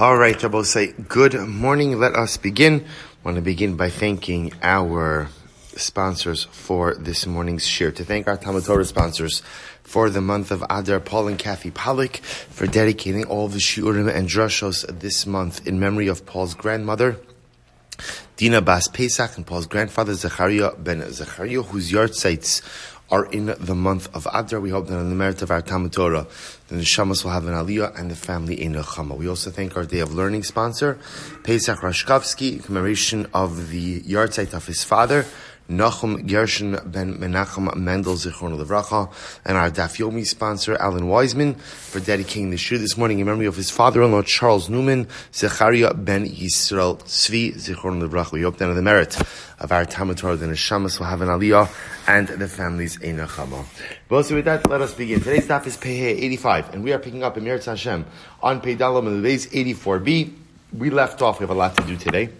All right, Rabbi say good morning. Let us begin. I want to begin by thanking our sponsors for this morning's share. To thank our Talmud Torah sponsors for the month of Adar, Paul and Kathy Pollock, for dedicating all the shiurim and drushos this month in memory of Paul's grandmother. Dina Bas Pesach and Paul's grandfather Zechariah ben Zechariah, whose yahrzeits are in the month of Adar. We hope that on the merit of our Talmud Torah, the Neshamas will have an Aliyah and the family in Nechama. We also thank our Day of Learning sponsor, Pesach Rashkovsky, in commemoration of the yahrzeit of his father, Nachum Gershon ben Menachem Mendel Zichron Levracha, and our Daf Yomi sponsor, Alan Wiseman, for dedicating the shiur this morning in memory of his father-in-law, Charles Newman, Zechariah ben Yisrael Tzvi Zichron Levracha. We hope that the merit of our Talmud Torah, the Neshamas will have an Aliyah, and the families in Nechama. But so with that, let us begin. Today's Daf is Pehe 85, and we are picking up in Meretz Hashem on Peidalam and 84b. We left off, we have a lot to do today.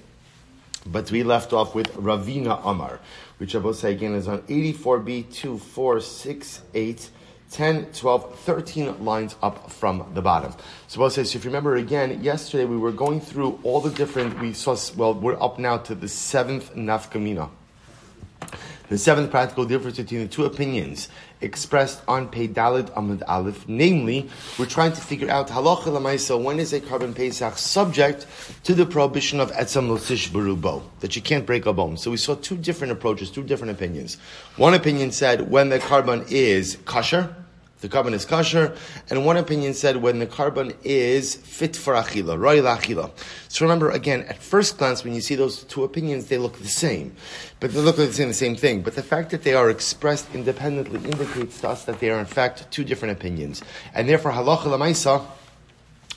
But we left off with Ravina Amar, which I will say again is on 84b, 2, 4, 6, 8, 10, 12, 13 lines up from the bottom. So we'll say, if you remember again, yesterday we were going through all the different, we saw, well, we're up now to the seventh nafkamina. The seventh practical difference between the two opinions expressed on Peidalid Amud Aleph, namely, we're trying to figure out halacha lamaisa when is a korban pesach subject to the prohibition of etzam losish berubo that you can't break a bone. So we saw two different approaches, two different opinions. One opinion said when the korban is kosher, the korban is kosher, and one opinion said when the korban is fit for achila, royal achila. So remember, again, at first glance, when you see those two opinions, they look the same, but they look like the same thing. But the fact that they are expressed independently indicates to us that they are in fact two different opinions, and therefore halacha lamaisa.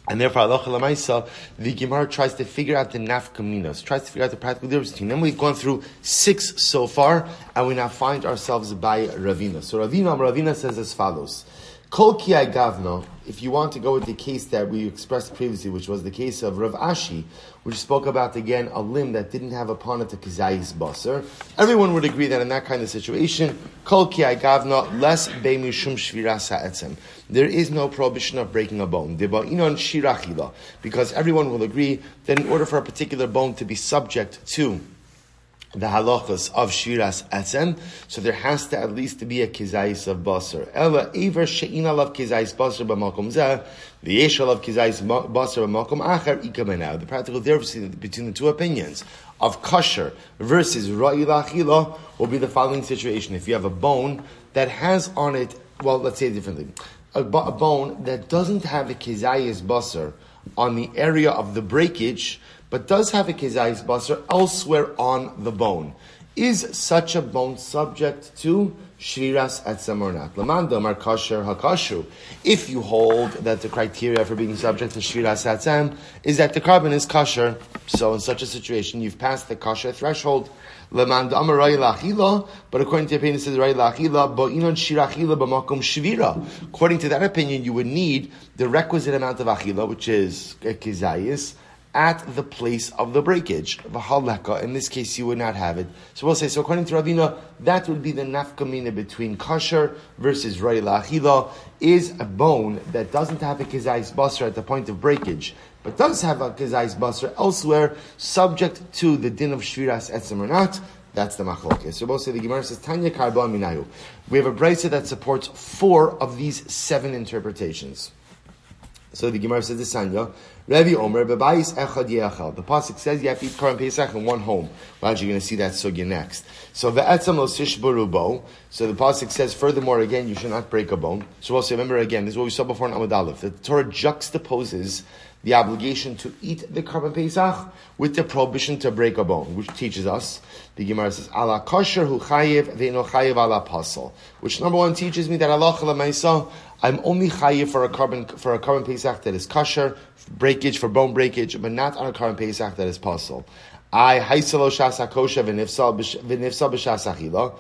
And therefore, Allah Lamaisa, the Gemara tries to figure out the nafkaminas, tries to figure out the practical difference between them. We've gone through six so far, and we now find ourselves by Ravina. So Ravina, Ravina says as follows. Kol ki gavno, if you want to go with the case that we expressed previously, which was the case of Rav Ashi, which spoke about again a limb that didn't have upon it a kizayis baser, everyone would agree that in that kind of situation, kol ki gavno, less beimishum shviras ha'etzem. There is no prohibition of breaking a bone. Shirachila, because everyone will agree that in order for a particular bone to be subject to the halachas of shiras etzem, so there has to at least be a kizayis of basar. Ella ever she'ina of kizayis basar b'makom zeh, the yeshal of kizayis basar b'makom acher ikamenau. The practical difference between the two opinions of kosher versus ra'il will be the following situation. If you have a bone that has on it, well, let's say it differently, a, a bone that doesn't have a kizayis basar on the area of the breakage, but does have a kezayis basar elsewhere on the bone. Is such a bone subject to shviras etzem or not? Lamanda mar kasher hakashu. If you hold that the criteria for being subject to shviras etzem is that the korban is kosher, so in such a situation you've passed the kosher threshold. Lamanda amar lachila, but according to the opinion, it says ray lachila, inon shirachila b'makom shvira. According to that opinion, you would need the requisite amount of achila, which is kizayis at the place of the breakage. V'haleka, in this case, you would not have it. So we'll say, so according to Ravina, that would be the nafkamina between kosher versus rei la'achila, is a bone that doesn't have a kizayis basra at the point of breakage, but does have a kizayis basra elsewhere, subject to the din of shviras etzem or not. That's the machlokes. So we'll say the Gemara says Tanya Karba Minayu. We have a brisa that supports four of these seven interpretations. So the Gemara says this Tanya, Rabbi Omer, Bebayis Echad. The Pasuk says you have to eat Korban Pesach in one home. Well, you're going to see that sugya next. So the Etzam Losish Barubo. So the Pasuk says, furthermore, again, you should not break a bone. So also remember again, this is what we saw before in Amud Aleph. The Torah juxtaposes the obligation to eat the Korban Pesach with the prohibition to break a bone, which teaches us, the Gemara says, Allah kosher hu chayiv ve'ino chayiv ala pasal. Which number one teaches me that Allah I'm only chayiv for a korban for a korban pesach that is kosher, breakage for bone breakage, but not on a korban pesach that is pasul. I haisalo shasa kosher v'nifsal b'shas achila.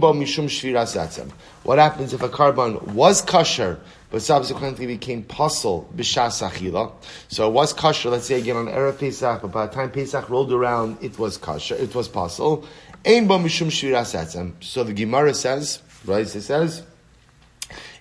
Bo mishum shviras. What happens if a korban was kosher but subsequently became pasul b'shas achila? So it was kosher. Let's say again on erev pesach, but by the time pesach rolled around, it was kosher. It was pasul. Ein bo mishum shviras etzem. So the Gemara says, right? It says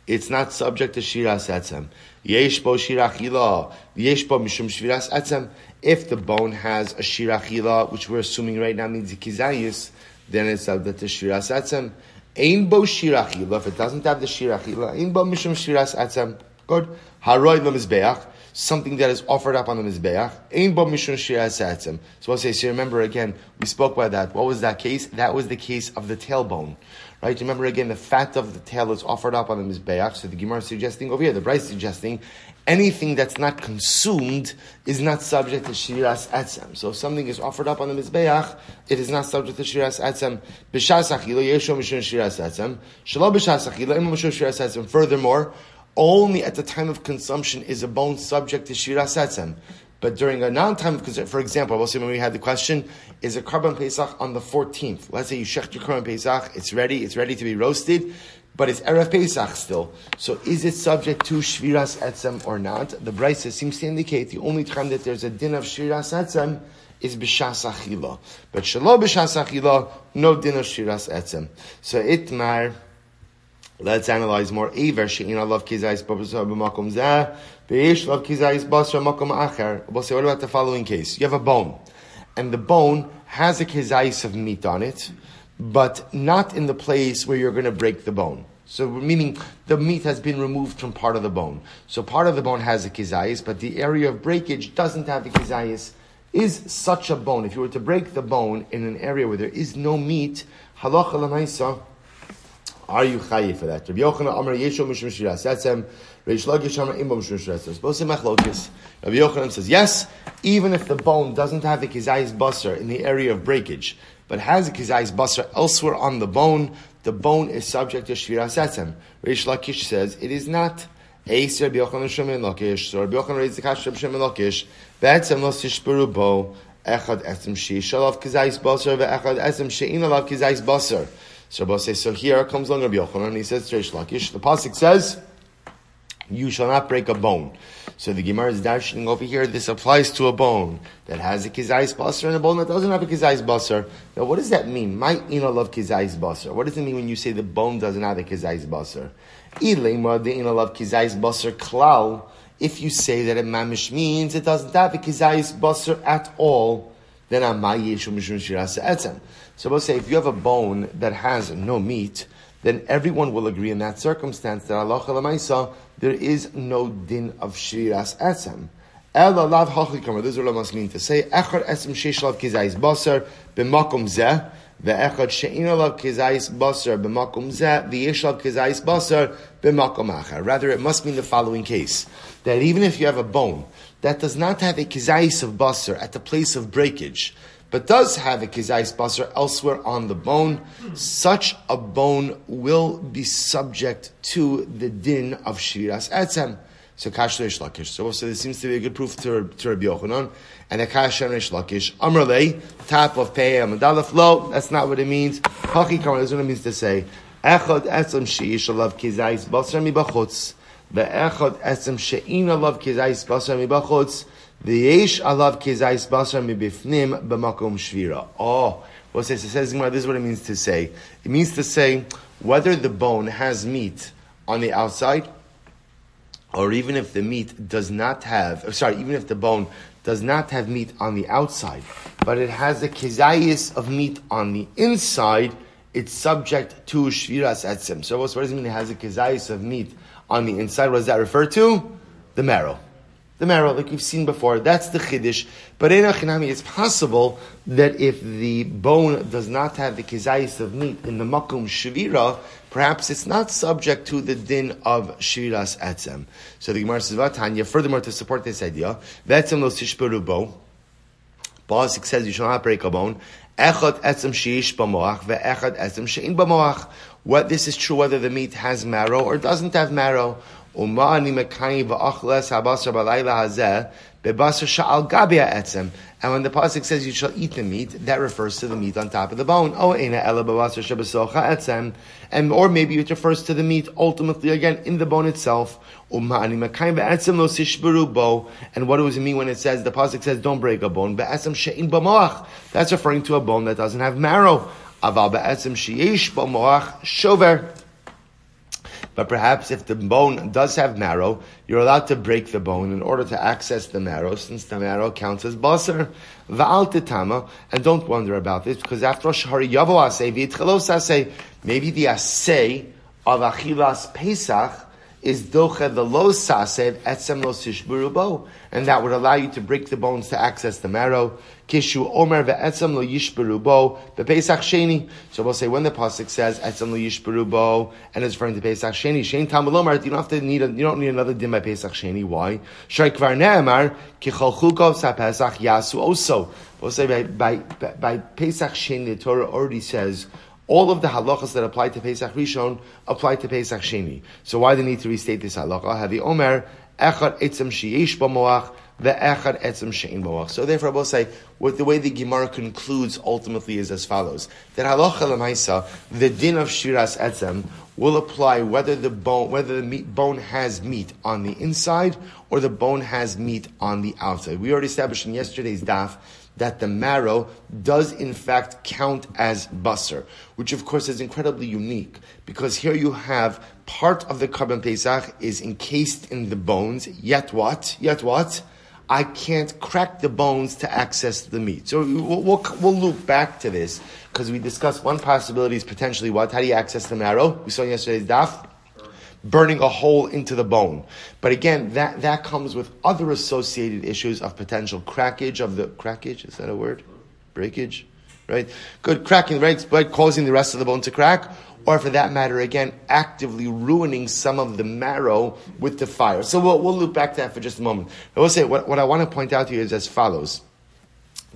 it's not subject to shiras etzem. Yesh bo shirachila, yesh bo mishum shviras etzem. If the bone has a shirachila, which we're assuming right now means kizayis, then it's subject to shiras etzem. Ein bo shirachila, if it doesn't have the shirachila, ein bo mishum shviras etzem. Good. Haroy lemizbeach something that is offered up on the Mizbeach. Ein bo mishun shir So I'll say, so remember again, we spoke about that. What was that case? That was the case of the tailbone. Right? Remember again, the fat of the tail is offered up on the Mizbeach. So the Gemara is suggesting over here, the Brisa is suggesting, anything that's not consumed is not subject to shiras etzem. So if something is offered up on the Mizbeach, it is not subject to shiras etzem. B'shas achila, yesho mishun shiras etzem. Shalom b'shas achila, imo mishun shiras etzem. Furthermore, only at the time of consumption is a bone subject to shira setzem. But during a non-time of consumption, for example, we'll say when we had the question, is a korban pesach on the 14th? Let's say you shecht your korban pesach, it's ready, it's ready to be roasted, but it's erev pesach still. So is it subject to shviras etzem or not? The Brisa seems to indicate the only time that there's a din of shviras etzem is b'shas achila. But shalom b'shas achila, no din of shviras etzem. So itmar, Let's analyze more. Aver she'ina love kizayis babasar b'makom zeh. Be'ish love kizayis basar makom acher. We'll say, what about the following case? You have a bone, and the bone has a kizayis of meat on it, but not in the place where you're going to break the bone. So, meaning the meat has been removed from part of the bone. So, part of the bone has a kizayis, but the area of breakage doesn't have a kizayis. Is such a bone, if you were to break the bone in an area where there is no meat, halacha lamaisa, are you chayiv for that? Rabbi Yochanan Amar Yeshu Mishum Shiras Etzem. Reish Lakish Amar Imbo Mishum Shiras machlokis. Rabbi Yochanan says yes, even if the bone doesn't have the kizayis basar in the area of breakage, but has kizayis basar elsewhere on the bone, the bone is subject to Shiras Etzem. Reish Lakish says it is not. Eis Rabbi Yochanan Shemin Lakish. So Rabbi Yochanan raised the kash Rabbi Shemin Lakish. Be'etzem lo tishperu bo. Echad etzem shi shalav kizayis basar ve'echad etzem she'in alav kizayis basar. So Rabbi says, so here comes along Rabbi Yochanan, and he says to Reish Lakish, the pasuk says, "You shall not break a bone." So the Gemara is dashing over here. This applies to a bone that has a kizayis basar and a bone that doesn't have a kizayis basar. Now, what does that mean? My ina love kizayis basar. What does it mean when you say the bone doesn't have a kizayis basar? Ilema the ina love kizayis basar klal. If you say that a mamish means it doesn't have a kizayis basar at all, then amay yeshu mishum shirasa etzem. So we'll say if you have a bone that has no meat, then everyone will agree in that circumstance that Allah there is no din of shiras esem. Ela lav hachikam, this is what I must mean to say, echad esem sheshlav kizayis basar b'makom zeh, ve'echad she'ina lav kizayis basar b'makom zeh, v'yeshlav kizayis basar b'makom acher. Rather, it must mean the following case, that even if you have a bone that does not have a kizayis of basar at the place of breakage, but does have a kizayis basar elsewhere on the bone, such a bone will be subject to the din of shiras etzem. So kash reish lakish. So also this seems to be a good proof to, to Rabbi Yochanan. And a kash reish lakish. Amrle, tap of pei amadalaf lo. That's not what it means. Haki kamar, that's what it means to say. Echad etzem sheish alav kizayis basar mi bachutz. Ve'echad etzem she'in alav kizayis basar mi bachutz. V'yesh alav kizayis basar mibifnim b'makom shvira. Oh, what says it says this is what it means to say. It means to say whether the bone has meat on the outside, or even if the meat does not have, oh, sorry, even if the bone does not have meat on the outside, but it has a kizayis of meat on the inside, it's subject to shviras etzim. So what does it mean? It has a kizayis of meat on the inside. What does that refer to? The marrow the marrow, like you've seen before. That's the chiddush. But in Achinami, it's possible that if the bone does not have the kizayis of meat in the makum shvira, perhaps it's not subject to the din of shviras etzem. So the Gemara says, Vatanya, furthermore, to support this idea, vetzem lo tishperu bo, Pasuk says you shall not break a bone. Echad etzem sheish b'moach ve'echad etzem she'in b'moach. What this is true whether the meat has marrow or doesn't have marrow. And when the pasuk says you shall eat the meat, that refers to the meat on top of the bone. Oh, and or maybe it refers to the meat ultimately again in the bone itself. And what does it mean when it says the pasuk says don't break a bone? That's referring to a bone that doesn't have marrow. But perhaps if the bone does have marrow, you're allowed to break the bone in order to access the marrow, since the marrow counts as basar. Va'al titama, and don't wonder about this, because after Shahari Yavo Asay, maybe the Asay of Achilas Pesach is doche the lo sased etzem lo sishburubo, and that would allow you to break the bones to access the marrow. Kishu omer ve'etzem lo yishberubo Pesach sheni. So we'll say when the pasuk says etzem lo yishberubo and it's referring to Pesach sheni. Shein tamalomar. You don't have to need. A, you don't need another din by Pesach sheni. Why? Shrei kvar ne'emar kicholchuko sa Pesach yasu also. We'll say by by by Pesach sheni the Torah already says all of the halachas that apply to Pesach Rishon apply to Pesach Sheni. So why do they need to restate this halacha? Have the Omer, Echad etzem sheyesh b'moach, ve'echad etzem she'in b'moach. So therefore, I will say, what the way the Gemara concludes ultimately is as follows. That halacha lemaisa, the din of shiras etzem, will apply whether the bone, whether the meat, bone has meat on the inside or the bone has meat on the outside. We already established in yesterday's daf that the marrow does in fact count as basar, which of course is incredibly unique because here you have part of the korban pesach is encased in the bones. Yet what? Yet what? I can't crack the bones to access the meat. So we'll, we'll, we'll loop back to this because we discussed one possibility is potentially what? How do you access the marrow? We saw yesterday's daf burning a hole into the bone. But again, that, that comes with other associated issues of potential crackage of the crackage. Is that a word? Breakage, right? Good cracking, right? But causing the rest of the bone to crack, or for that matter, again, actively ruining some of the marrow with the fire. So we'll, we'll loop back to that for just a moment. I will say what, what I want to point out to you is as follows.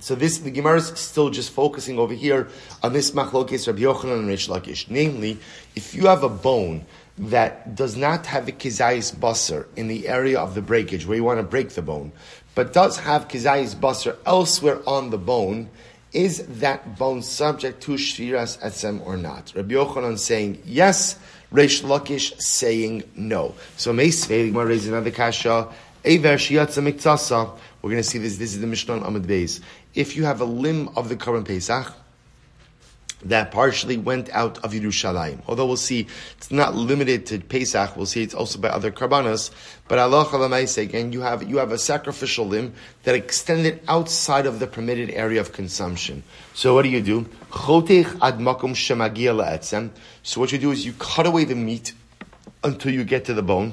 So this, the Gemara is still just focusing over here on this machlokes Rabbi Yochanan and Reish Lakish. Namely, if you have a bone that does not have the kizayis basar in the area of the breakage where you want to break the bone, but does have kizayis basar elsewhere on the bone, is that bone subject to shviras etzem or not? Rabbi Yochanan saying yes, Reish Lakish saying no. So Meisvei, Gemara raises another kasha. We're going to see this. This is the Mishnah on Amud Beis. If you have a limb of the korban Pesach, that partially went out of Yerushalayim. Although we'll see it's not limited to Pesach, we'll see it's also by other karbanos. But Allah again, you have you have a sacrificial limb that extended outside of the permitted area of consumption. So what do you do? ad makom So what you do is you cut away the meat until you get to the bone.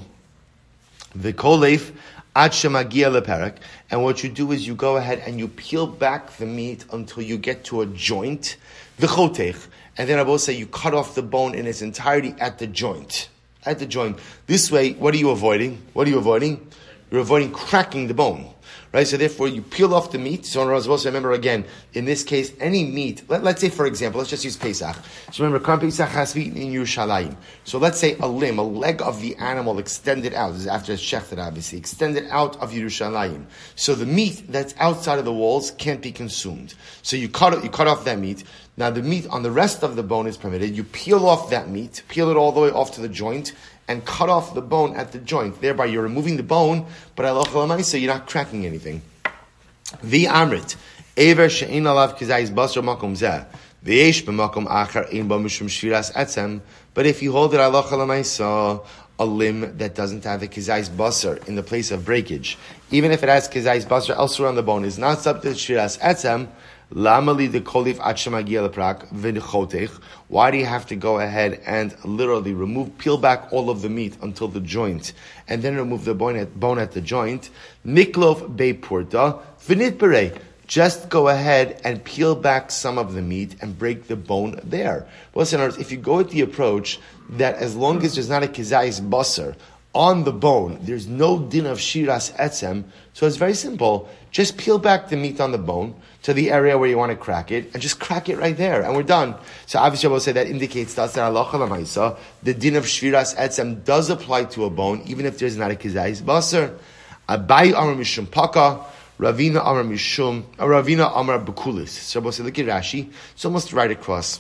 The kolef and what you do is you go ahead and you peel back the meat until you get to a joint v'chotech, and then I will say you cut off the bone in its entirety at the joint. At the joint. This way, what are you avoiding? What are you avoiding? You're avoiding cracking the bone. Right? So therefore, you peel off the meat. So supposed remember again, in this case, any meat, let, us say for example, let's just use Pesach. So remember, Pesach has eaten in Yerushalayim. So let's say a limb, a leg of the animal extended out, this is after it's shechted obviously, extended out of Yerushalayim. So the meat that's outside of the walls can't be consumed. So you cut, you cut off that meat. Now the meat on the rest of the bone is permitted. You peel off that meat, peel it all the way off to the joint, and cut off the bone at the joint. Thereby you're removing the bone, but you're not cracking anything. The amrit. Ever she'in alav kizayis basar makom zeh. V'yesh b'makom achar ein ba mishum shviras etzem. But if you hold it halacha a limb that doesn't have the kizayis basar in the place of breakage, even if it has kizayis basar elsewhere on the bone, is not subject to shviras etzem, Lamali the kolif Why do you have to go ahead and literally remove, peel back all of the meat until the joint, and then remove the bone at, bone at the joint? Niklov beipurta v'nitbere. Just go ahead and peel back some of the meat and break the bone there. Well, listeners, if you go with the approach that as long as there's not a kizayis basar on the bone, there's no din of shiras etzem. So it's very simple. Just peel back the meat on the bone to the area where you want to crack it, and just crack it right there, and we're done. So obviously, I will say that indicates that the din of shiras etzem does apply to a bone, even if there's not a kizayis baser. Abai amar mishum paka, Ravina amar mishum, Ravina amar bukulis. So I will say, look at Rashi. It's almost right across.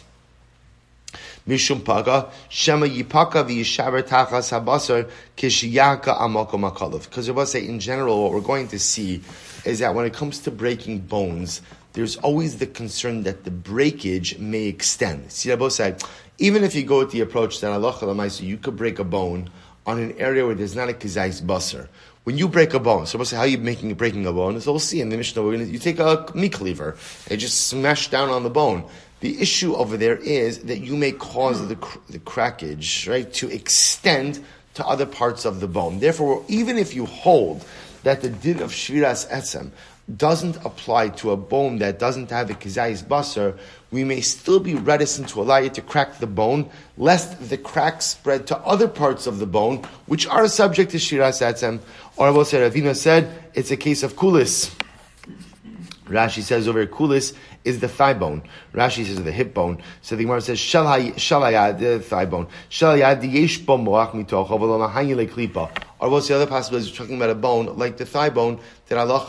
Mishum paga, shema yipaka v'yishaber tachas habasar kishiyaka. Because I will say, in general, what we're going to see is that when it comes to breaking bones, there's always the concern that the breakage may extend. See, I say, even if you go with the approach that Allah you could break a bone on an area where there's not a kizais basar. When you break a bone, so say how are you making breaking a bone? So we'll see in the Mishnah. You take a meat cleaver and just smash down on the bone. The issue over there is that you may cause the, the crackage, right, to extend to other parts of the bone. Therefore, even if you hold that the din of shviras etzem doesn't apply to a bone that doesn't have a kizayis basar, we may still be reticent to allow you to crack the bone, lest the crack spread to other parts of the bone, which are subject to shiras etzem. Or Ravina said, it's a case of kulis. Rashi says over kulis is the thigh bone. Rashi says the hip bone. So the Gemara says, shalayad, the thigh bone. Shalayad, the yesh moach mitoch, klipa. Or what's the other possibility? We're talking about a bone, like the thigh bone, that Allah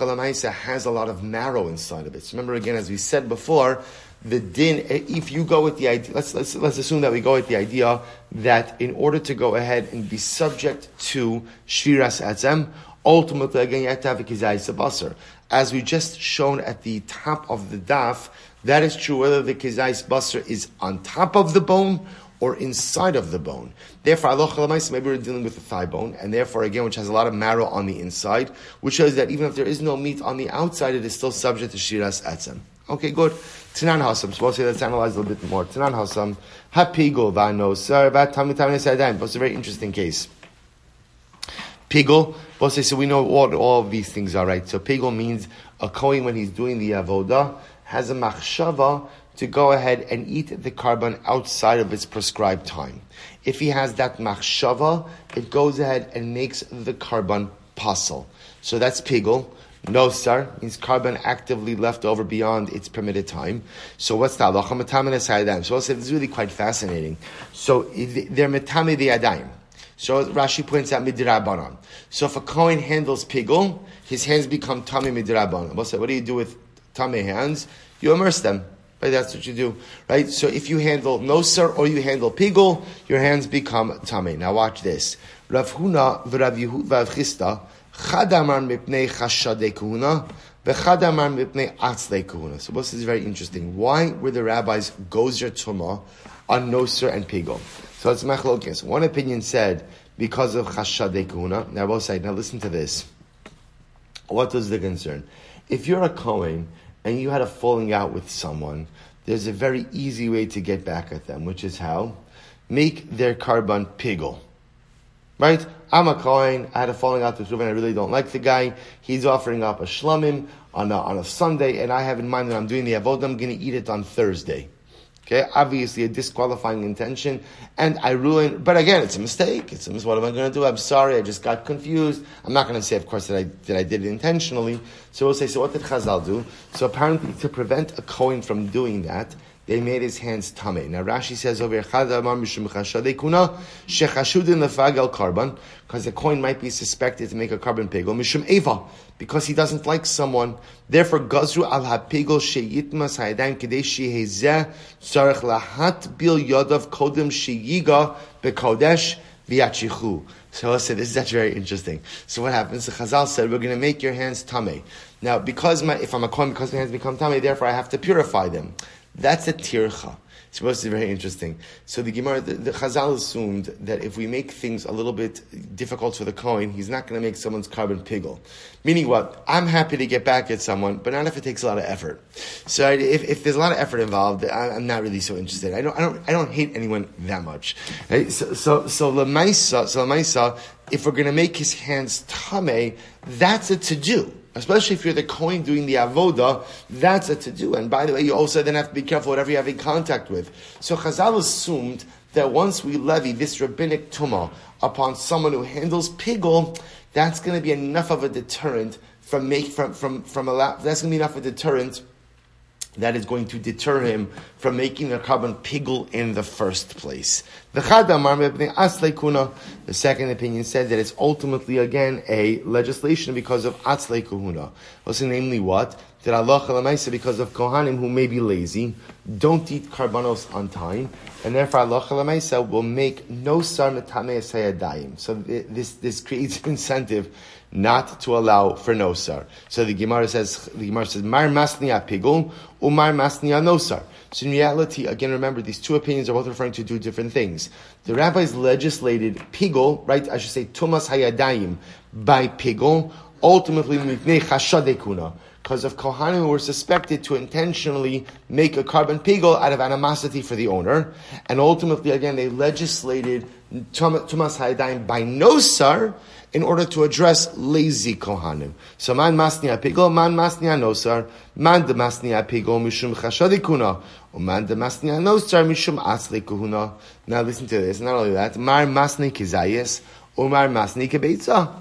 has a lot of marrow inside of it. So remember again, as we said before, the din, if you go with the idea, let's, let's, let's assume that we go with the idea that in order to go ahead and be subject to Shviras Atzem, ultimately again you have to have a Kizayis Basar. As we just shown at the top of the daf, that is true whether the Kizayis Basar is on top of the bone or inside of the bone. Therefore, Allah maybe we're dealing with the thigh bone, and therefore, again, which has a lot of marrow on the inside, which shows that even if there is no meat on the outside, it is still subject to Shiras Atzem. Okay, good. Tanan Hasam. So we'll say let's analyze a little bit more. Tanan Hasam. Hapigol vano tamid sadayim. It's a very interesting case. Pigol. Say so. We know what all these things are right. So pigol means a kohen when he's doing the avoda has a machshava to go ahead and eat the korban outside of its prescribed time. If he has that machshava, it goes ahead and makes the korban pasul. So that's pigul. No, sir, means korban actively left over beyond its permitted time. So what's metame So this is really quite fascinating. So they're metame the adayim. So Rashi points out midrabanan. So if a Kohen handles pigul, his hands become tameh midrabanan. What do you do with tameh hands? You immerse them. Right, that's what you do, right? So if you handle noser or you handle pigul, your hands become tameh. Now watch this. Rav Huna v'Rav Chisda chadamar mipnei chashade kuhuna v'chadamar mipnei atzle kuhuna. So this is very interesting. Why were the rabbis gozer tuma on noser and pigul? So it's machlokes. One opinion said because of chashade kuhuna. Now both sides. Now listen to this. What was the concern? If you're a Kohen and you had a falling out with someone, there's a very easy way to get back at them, which is how? Make their korban pigul. Right? I'm a Kohen, I had a falling out with Reuven, I really don't like the guy. He's offering up a shlamim on a, on a Sunday, and I have in mind that I'm doing the avodah, I'm going to eat it on Thursday. Okay, obviously a disqualifying intention, and I ruin. But again, it's a mistake. It's a What am I going to do? I'm sorry. I just got confused. I'm not going to say, of course, that I that I did it intentionally. So we'll say, so what did Chazal do? So apparently, to prevent a Kohen from doing that, they made his hands tame. Now Rashi says over here, because the Kohen might be suspected to make a korban pigel, mishum eva, because he doesn't like someone. Therefore, gazru al hapigel sheyitmas hayadayim kedei shehezeh tzarech lahat bil yodav kodem sheyiga bekodesh v'yachichu. So I said, this is actually very interesting. So what happens? The Chazal said, we're going to make your hands tame. Now, because my, if I'm a Kohen, because my hands become tame, therefore I have to purify them. That's a tircha. It's supposed to be very interesting. So the Gemara, the, the Chazal assumed that if we make things a little bit difficult for the Kohen, he's not going to make someone's korban pigul. Meaning what? I'm happy to get back at someone, but not if it takes a lot of effort. So if, if there's a lot of effort involved, I'm not really so interested. I don't, I don't, I don't hate anyone that much. Right? So, so, so Lamaisa, so Lamaisa, if we're going to make his hands tame, that's a to do especially if you're the Kohen doing the avoda, that's a to do. And by the way, you also then have to be careful whatever you have in contact with. So Chazal assumed that once we levy this rabbinic tumah upon someone who handles pigul, that's going to be enough of a deterrent from make from from from allow, that's going to be enough of a deterrent that is going to deter him from making a korban pigul in the first place. The second opinion said that it's ultimately again a legislation because of atzle kuhuna. Also, namely what? That Allah because of kohanim who may be lazy, don't eat karbanos on time, and therefore Allah will make no sar So this this creates an incentive not to allow for nosar. So the Gemara says, the Gemara says, Mar masniya pigul, umar masniya nosar. So in reality, again, remember, these two opinions are both referring to two different things. The rabbis legislated pigul, right, I should say, tumas hayadayim, by pigul, ultimately because of Kohanim who were suspected to intentionally make a korban pigul out of animosity for the owner. And ultimately, again, they legislated Tumas Hayadayim by Nosar in order to address lazy Kohanim. So man masni apigol, man masni anosar, man de masni apigol mishum chashadikuna, man de masni anosar mishum asli kuhuna. Now listen to this, not only that, mar masni kizayis, umar masni kebeitza.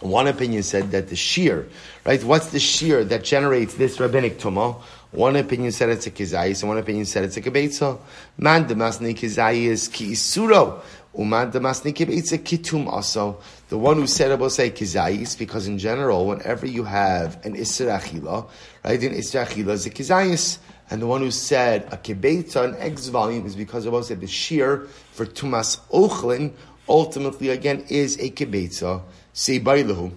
One opinion said that the shear, right? What's the shear that generates this rabbinic tumah? One opinion said it's a kizayis, and one opinion said it's a kibetza. Man de masni kizayis ki isuro. Uman demasni kibetza kitum also. The one who said about say kizayis, because in general, whenever you have an isra achila, right, an isra achila is a kizayis. And the one who said a kibetza, an X volume, is because of said the shear for tumas ochlin, ultimately again is a kibetza. Say bailahu.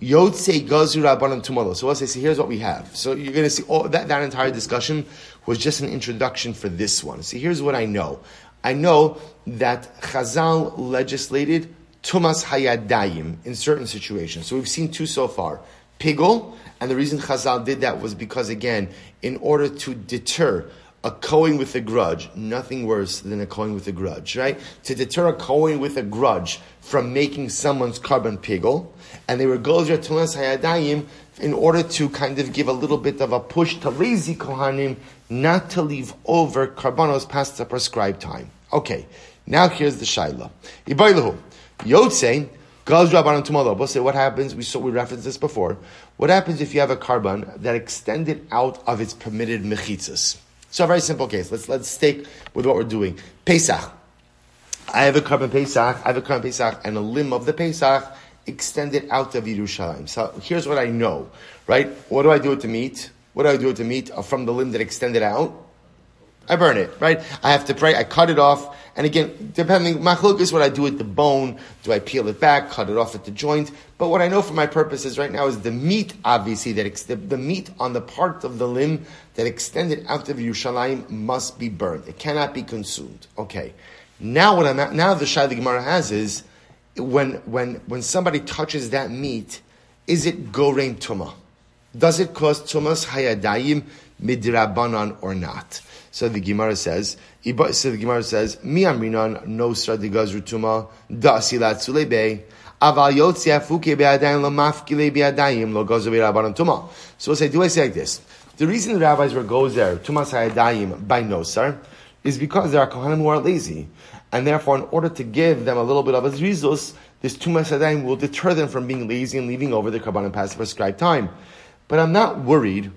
Yotze Gazur Rabbanan Tumalo. So let's say, here's what we have. So you're going to see all that, that entire discussion was just an introduction for this one. See, here's what I know. I know that Chazal legislated Tumas Hayadayim in certain situations. So we've seen two so far. Pigol, and the reason Chazal did that was because, again, in order to deter a Kohen with a grudge, nothing worse than a Kohen with a grudge, right? To deter a Kohen with a grudge from making someone's korban pigol, and they were Gozer Tumas Hayadayim in order to kind of give a little bit of a push to lazy Kohanim not to leave over karbanos past the prescribed time. Okay, now here's the shaila. Ibaylahu, Yotze, Tumalo. We'll say what happens, we saw, we referenced this before. What happens if you have a korban that extended out of its permitted mechitzas? So a very simple case. Let's, let's stick with what we're doing. Pesach. I have a korban Pesach, I have a korban Pesach, and a limb of the Pesach extended out of Yerushalayim. So here's what I know, right? What do I do with the meat? What do I do with the meat from the limb that extended out? I burn it, right? I have to pray, I cut it off, and again, depending, machluk is what I do with the bone. Do I peel it back, cut it off at the joint? But what I know for my purposes right now is the meat, obviously, that ex- the, the, meat on the part of the limb that extended out of Yerushalayim must be burned. It cannot be consumed. Okay. Now what I'm at, now the Shai the Gemara has is, when, when, when somebody touches that meat, is it gorein tuma? Does it cause tumas hayadayim midrabanan or not? So the Gemara says, so the Gemara says, Mi amrinan no stradigaz rutuma da asilat sulebe. Aval lo tuma. So we'll say, do I say like this? The reason the rabbis were gozer tumas hayadayim by no nosar is because there are kohanim who are lazy. And therefore, in order to give them a little bit of a rizus, this tumas hayadayim will deter them from being lazy and leaving over the karban past the prescribed time. But I'm not worried.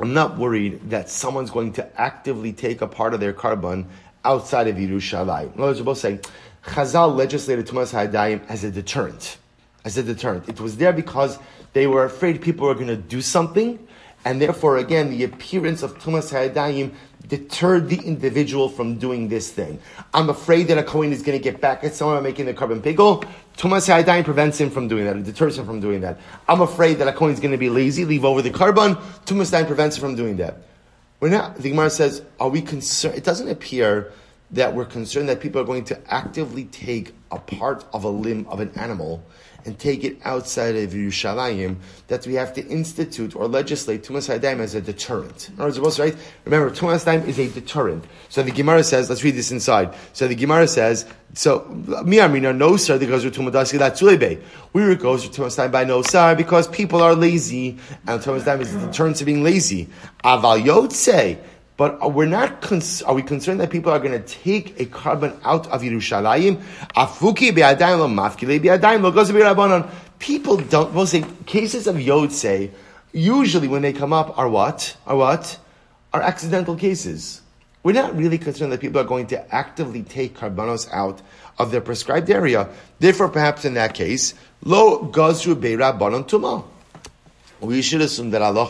I'm not worried that someone's going to actively take a part of their korban outside of Yerushalayim. In other words, we're both saying Chazal legislated Tumas Hayadayim as a deterrent. As a deterrent. It was there because they were afraid people were going to do something, and therefore, again, the appearance of Tumas Hayadayim deterred the individual from doing this thing. I'm afraid that a Kohen is going to get back at someone making the korban pigul. Tumas Hayadayim prevents him from doing that. It deters him from doing that. I'm afraid that a Kohen is going to be lazy, leave over the korban. Tumas Hayadayim prevents him from doing that. We're not, the Gemara says, are we concerned? It doesn't appear that we're concerned that people are going to actively take a part of a limb of an animal and take it outside of Yerushalayim, that we have to institute or legislate Tumas Hayadayim as a deterrent. In other words, right? Remember, Tumas Hayadayim is a deterrent. So the Gemara says, let's read this inside. So the Gemara says, so, Miyamina, no sir, because we're Tumadasi Latsulebe. We were goes to Tumas by no sir, because people are lazy, and Tumas is a deterrent to being lazy. Aval Yotze, but we're not. Cons- are we concerned that people are going to take a korban out of Yerushalayim? Afuki. People don't. We'll say cases of yotze usually when they come up are what? Are what? Are accidental cases. We're not really concerned that people are going to actively take karbanos out of their prescribed area. Therefore, perhaps in that case, lo gazru beirabanon tuma. We should assume that Allah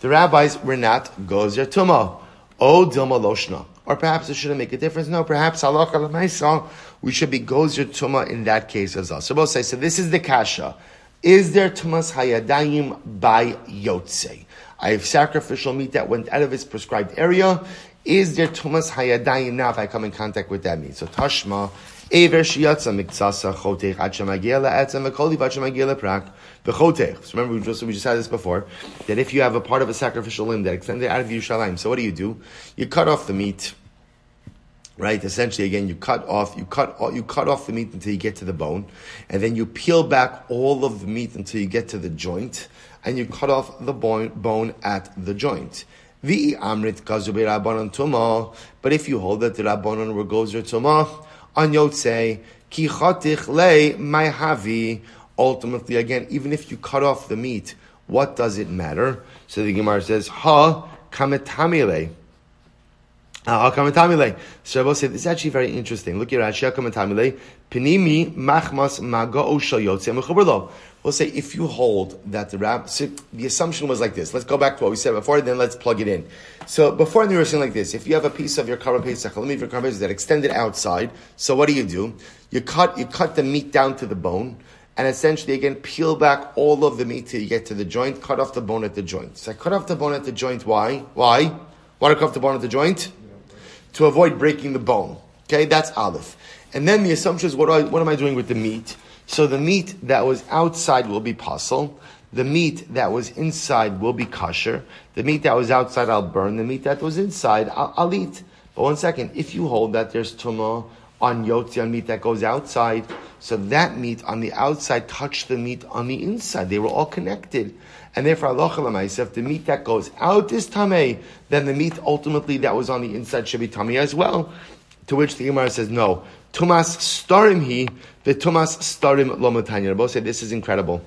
the rabbis were not gozer tuma. O dilma loshna. Or perhaps it shouldn't make a difference. No, perhaps Allah lemaisa, we should be gozer tuma in that case as well. So both say, so this is the kasha. Is there tumas hayadayim by yotze? I have sacrificial meat that went out of its prescribed area. Is there tumas hayadayim now if I come in contact with that meat? So tashma, So remember, we just, we just had this before, that if you have a part of a sacrificial limb that extended out of Yerushalayim, so what do you do? You cut off the meat, right? Essentially, again, you cut off, you cut, you cut off the meat until you get to the bone, and then you peel back all of the meat until you get to the joint, and you cut off the bone, bone at the joint. But if you hold that the rabbanon were gozer tuma on yotze ki chatich le my havi. Ultimately, again, even if you cut off the meat, what does it matter? So the Gemara says, Ha kametamile. Ah, so Rabbi said, this is actually very interesting. Look at Rashi Kametamile. Pinimi machmas maga yotze We'll say if you hold that the rab, so the assumption was like this. Let's go back to what we said before, then let's plug it in. So before we were saying like this, if you have a piece of your karban pesach, let me your karban that extended outside. So what do you do? You cut you cut the meat down to the bone, and essentially again peel back all of the meat till you get to the joint. Cut off the bone at the joint. So I cut off the bone at the joint. Why? Why? Why cut off the bone at the joint? To avoid breaking the bone. Okay, that's aleph. And then the assumption is what, I, what am I doing with the meat? So the meat that was outside will be puzzle. The meat that was inside will be kosher. The meat that was outside I'll burn. The meat that was inside I'll, I'll eat. But one second, if you hold that there's tumah on yotzi on meat that goes outside, so that meat on the outside touched the meat on the inside. They were all connected. And therefore, Allah if the meat that goes out is tameh, then the meat ultimately that was on the inside should be tameh as well. To which the Gemara says, no. Tumas starim he, the Tumas starim lomatanya. Rabbi said, this is incredible.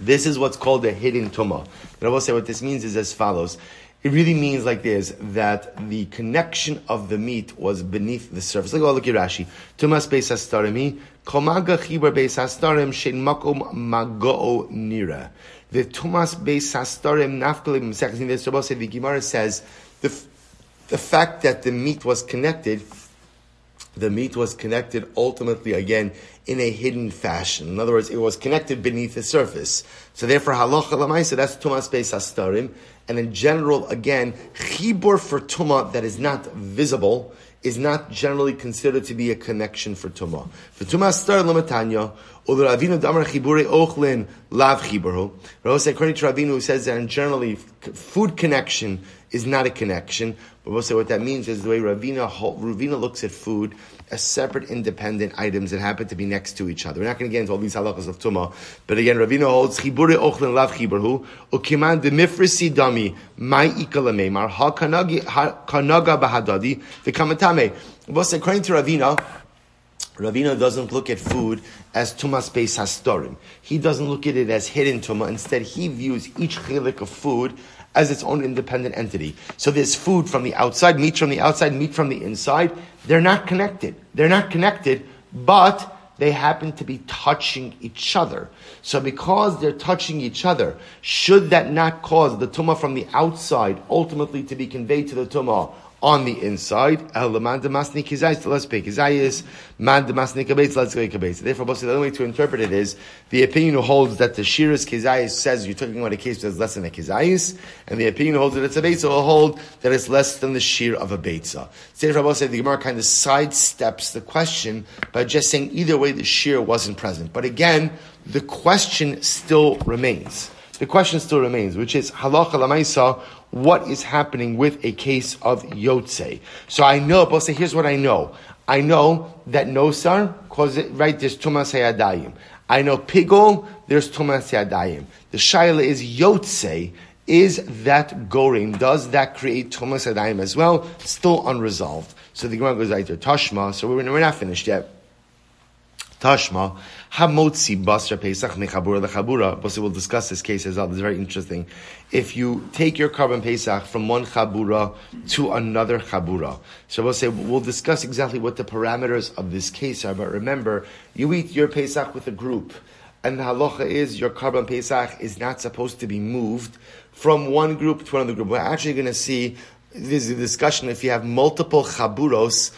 This is what's called a hidden tuma. Rabbi said, what this means is as follows. It really means like this, that the connection of the meat was beneath the surface. Look, look at Rashi. Tumas beis astarimi, komaga chibar beis astarim, shen makom mago nira. The tumas beis astarim nafkalim, the said, the Gemara says, the, the fact that the meat was connected the meat was connected ultimately again in a hidden fashion. In other words, it was connected beneath the surface. So therefore, halacha lamaisa, that's tumas beis astarim. And in general, again, chibur for tuma that is not visible is not generally considered to be a connection for tuma. For tuma astar lamatanya, or Ravina damar chibure ochlin lav chiburhu. According to Ravina, who says that in generally food connection is not a connection. But we'll say what that means is the way Ravina, Ravina looks at food as separate, independent items that happen to be next to each other. We're not going to get into all these halachas of Tumah, but again, Ravina holds chibure ochlin lav chiburhu ukiman demifrisi dami mai ikalameimar ha kanaga bahadadi v'kamatame. We'll say according to Ravina. Ravina doesn't look at food as tumas beis hastorim. He doesn't look at it as hidden tuma. Instead, he views each chilik of food as its own independent entity. So there's food from the outside, meat from the outside, meat from the inside. They're not connected. They're not connected, but they happen to be touching each other. So because they're touching each other, should that not cause the tumah from the outside ultimately to be conveyed to the tumah on the inside. Therefore, the only way to interpret it is the opinion holds that the shiras kizayis says you're talking about a case that's less than a kizayis, and the opinion holds that it's a beitza will hold that it's less than the shir of a beitza. Therefore, the Gemara kind of sidesteps the question by just saying either way the shir wasn't present. But again, the question still remains. The question still remains, which is halacha lamaisa what is happening with a case of yotze. So I know, but say, here's what I know. I know that nosar cause it, right, there's tumas hayadayim. I know pigol, there's tumas hayadayim. The shaila is yotze, is that goring, does that create tumas hayadayim as well? Still unresolved. So the Gemara goes right there, tashma, so we're, we're not finished yet. Tashma, Hamotzi Basra Pesach Mechabura Lechabura. But we'll discuss this case as well. It's very interesting. If you take your korban Pesach from one Chabura to another Chabura. So we'll say, we'll discuss exactly what the parameters of this case are, but remember, you eat your Pesach with a group. And the halacha is your korban Pesach is not supposed to be moved from one group to another group. We're actually going to see there's a discussion if you have multiple chaburos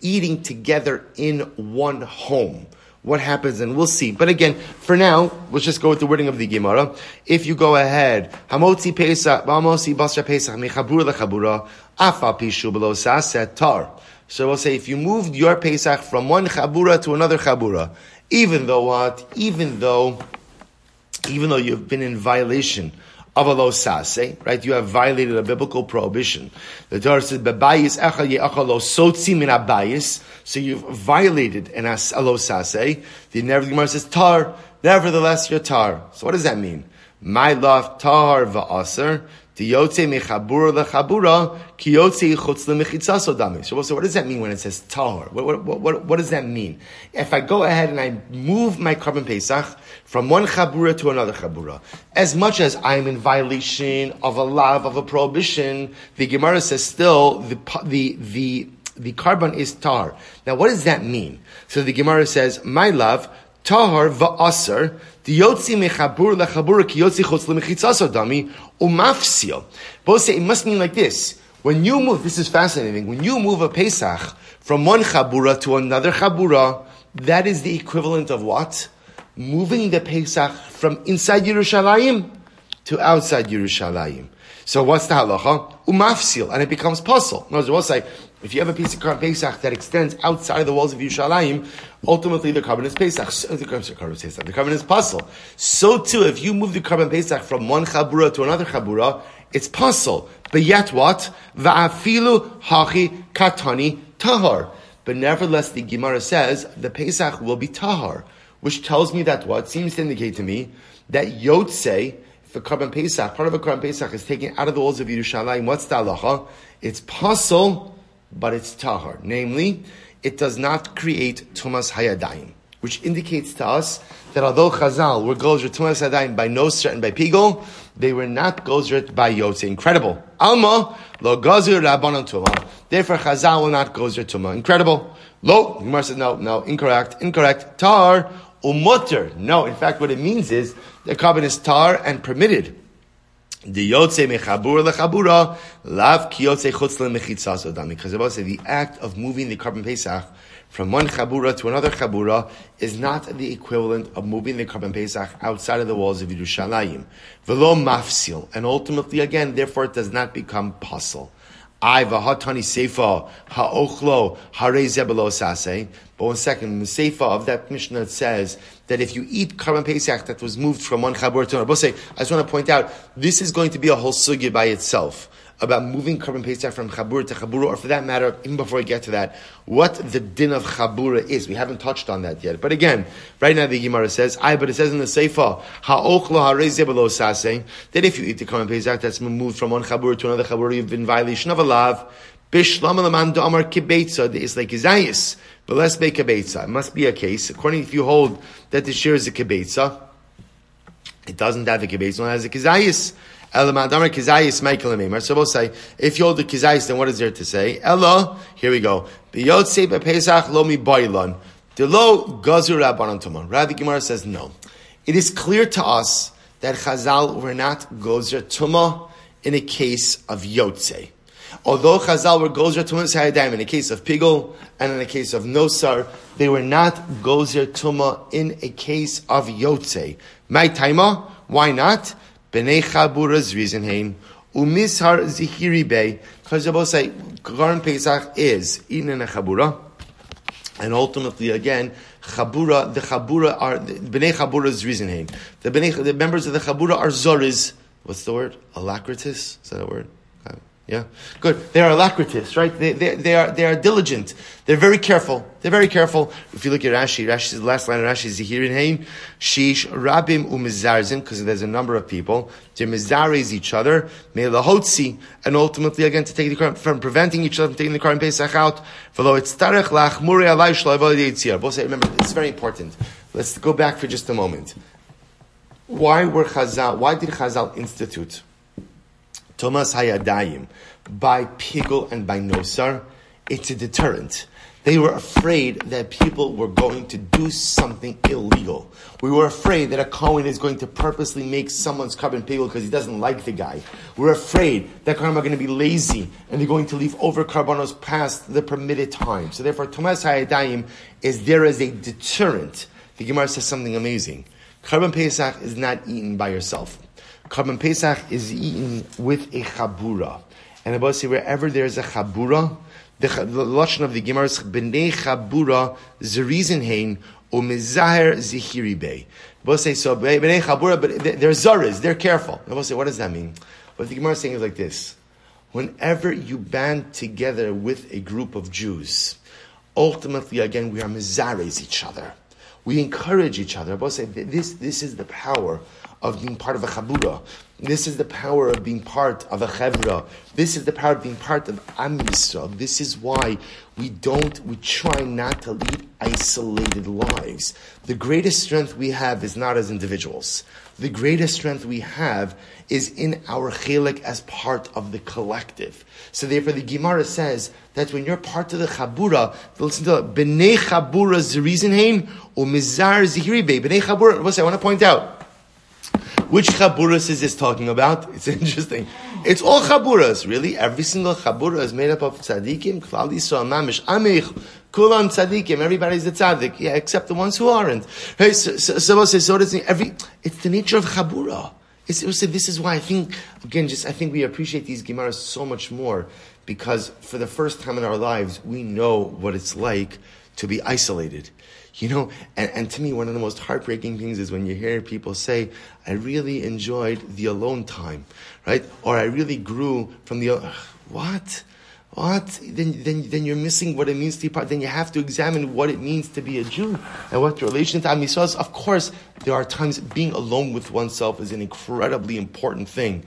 eating together in one home. What happens, and we'll see. But again, for now, let's just go with the wording of the Gemara. If you go ahead, hamotzi pesach, hamotzi basra pesach, mechabura lechabura, afa pishu below saset tar. So we'll say if you moved your pesach from one chabura to another chabura, even though what, even though, even though you've been in violation avalo sase, right? You have violated a biblical prohibition. The Torah says, "Bebayis echal ye'achalo sotzi min abayis." So you've violated an alo sase. The Gemara says, "Tar." Nevertheless, you're tar. So what does that mean? My love tar va'aser. Diyotze mechabura lechabura, kiyotze chutz lemechitzaso dami. So what does that mean when it says tahor? What, what, what, what, does that mean? If I go ahead and I move my korban pesach from one chabura to another chabura, as much as I'm in violation of a law of a prohibition, the Gemara says still the, the, the, the korban is tar. Now what does that mean? So the Gemara says, my love, tahar va'asar, Diyotzi mechabur lechabur ki yotzi chutz lemechitzas dami umafsil. Both say it must mean like this. When you move, this is fascinating. When you move a Pesach from one chabura to another chabura, that is the equivalent of what? Moving the Pesach from inside Yerushalayim to outside Yerushalayim. So what's the halacha? Umafsil, and it becomes pasul. Words, we'll say, if you have a piece of korban Pesach that extends outside of the walls of Yerushalayim, ultimately the korban is Pesach. The korban is Pesach. The korban is pasul. So too, if you move the korban Pesach from one chabura to another chabura, it's pasul. But yet what? Va'afilu hachi katani tahar. But nevertheless, the Gemara says the Pesach will be tahar, which tells me that what seems to indicate to me that Yotze the Karban Pesach, part of a Karban Pesach is taken out of the walls of Yerushalayim. What's the halacha? It's pasul, but it's tahar. Namely, it does not create tumas hayadayim, which indicates to us that although Chazal were gozer tumas hayadayim by Nosra and by Pigul, they were not gozer by Yotze. Incredible. Alma lo gozer rabbanon tuma. Therefore, Chazal will not gozer tuma. Incredible. Lo, Gemara says no, no, incorrect, incorrect. Tar umutter. No, in fact, what it means is the korban is tar and permitted. The mechabura lechabura lav. Because say the act of moving the korban pesach from one chabura to another chabura is not the equivalent of moving the korban pesach outside of the walls of Yerushalayim. Velo mafsil, and ultimately again, therefore, it does not become pasul. I vahatani seifa ha'ochlo hare zebelo sase. But one second, the seifa of that Mishnah says that if you eat karban pesach that was moved from one chabur to another, I just want to point out this is going to be a whole sugya by itself about moving korban pesach from chabur to chabura, or for that matter, even before we get to that, what the din of chabura is. We haven't touched on that yet. But again, right now the Gemara says, I, but it says in the Seifa, ha'ochlo sase, that if you eat the korban pesach that's moved from one chabur to another chabur, you've been violation of a lav, bishlam alaman da'amar kibetza, the islay kizayis, but let's make a betza. It must be a case, according if you hold that the shir is a kibetza, it doesn't have a kibetza, it has a kizayis. So we'll say, if you hold the kizayis, then what is there to say? Ella, here we go. B'yotze b'pesach lo mi boilon. The lo gazur. Rather, Gemara says no. It is clear to us that Chazal were not gozer tumah in a case of yotze. Although Chazal were gozer sayadayim in a case of pigul and in a case of nosar, they were not gozer tumah in a case of yotze. My taima, why not? B'nei Chabura's reason hein, umishar zihiri bay, because both say, Korban Pesach is in a Chabura, and ultimately again, Chabura, the Chabura are, B'nei Chabura's reason hein. The, the members of the Chabura are Zoriz, what's the word? Alacritus? Is that a word? Yeah, good. They are alacritous, right? They, they, they, are, they are diligent. They're very careful. They're very careful. If you look at Rashi, Rashi the last line of Rashi is Zehirin Hain, Shish Rabim Umizarzim, because there's a number of people. They mizares each other, Melahotzi, and ultimately again to take the car, from preventing each other from taking the car and Pesach out. V'lo it's tarech lach muri Both say, remember, is very important. Let's go back for just a moment. Why were Chazal, why did Chazal institute Tumas Hayadayim, by Pigul and by Nosar, it's a deterrent. They were afraid that people were going to do something illegal. We were afraid that a Kohen is going to purposely make someone's korban pigul because he doesn't like the guy. We're afraid that Kohen are going to be lazy and they're going to leave over korbanos past the permitted time. So therefore, Tumas Hayadayim is there as a deterrent. The Gemara says something amazing. Korban Pesach is not eaten by yourself. Korban Pesach is eaten with a chabura. And the say wherever there's a chabura, the, the lashon of the Gemara is b'nei chabura zerizin hein umizaher zihiri bey. Both say so b'nei chabura, but they're zaras, they're careful. Both say, what does that mean? What the Gemara is saying is like this: Whenever you band together with a group of Jews, ultimately again we are mizares each other. We encourage each other. Both say this, this is the power of being part of a chabura. This is the power of being part of a chevra. This is the power of being part of Am Yisrael. This is why we don't, we try not to lead isolated lives. The greatest strength we have is not as individuals. The greatest strength we have is in our chelik as part of the collective. So therefore the Gemara says that when you're part of the chabura, listen to it, b'nei chabura zerizin hein, or mizar zihiri. B'nei chabura, I want to point out, which chaburas is this talking about? It's interesting. It's all chaburas, really. Every single chabura is made up of tzaddikim, klal yisrael, mamish, amich, kulan tzaddikim. Everybody's a tzaddik, yeah, except the ones who aren't. Hey, so, so, so, so, does every. It's the nature of chabura. It's, it was, this is why I think again, just I think we appreciate these gemaras so much more because for the first time in our lives, we know what it's like to be isolated. You know, and, and to me, one of the most heartbreaking things is when you hear people say, I really enjoyed the alone time, right? Or I really grew from the, what? What? Then, then, then you're missing what it means to be part. Then you have to examine what it means to be a Jew and what relation to Am is. Of course, there are times being alone with oneself is an incredibly important thing.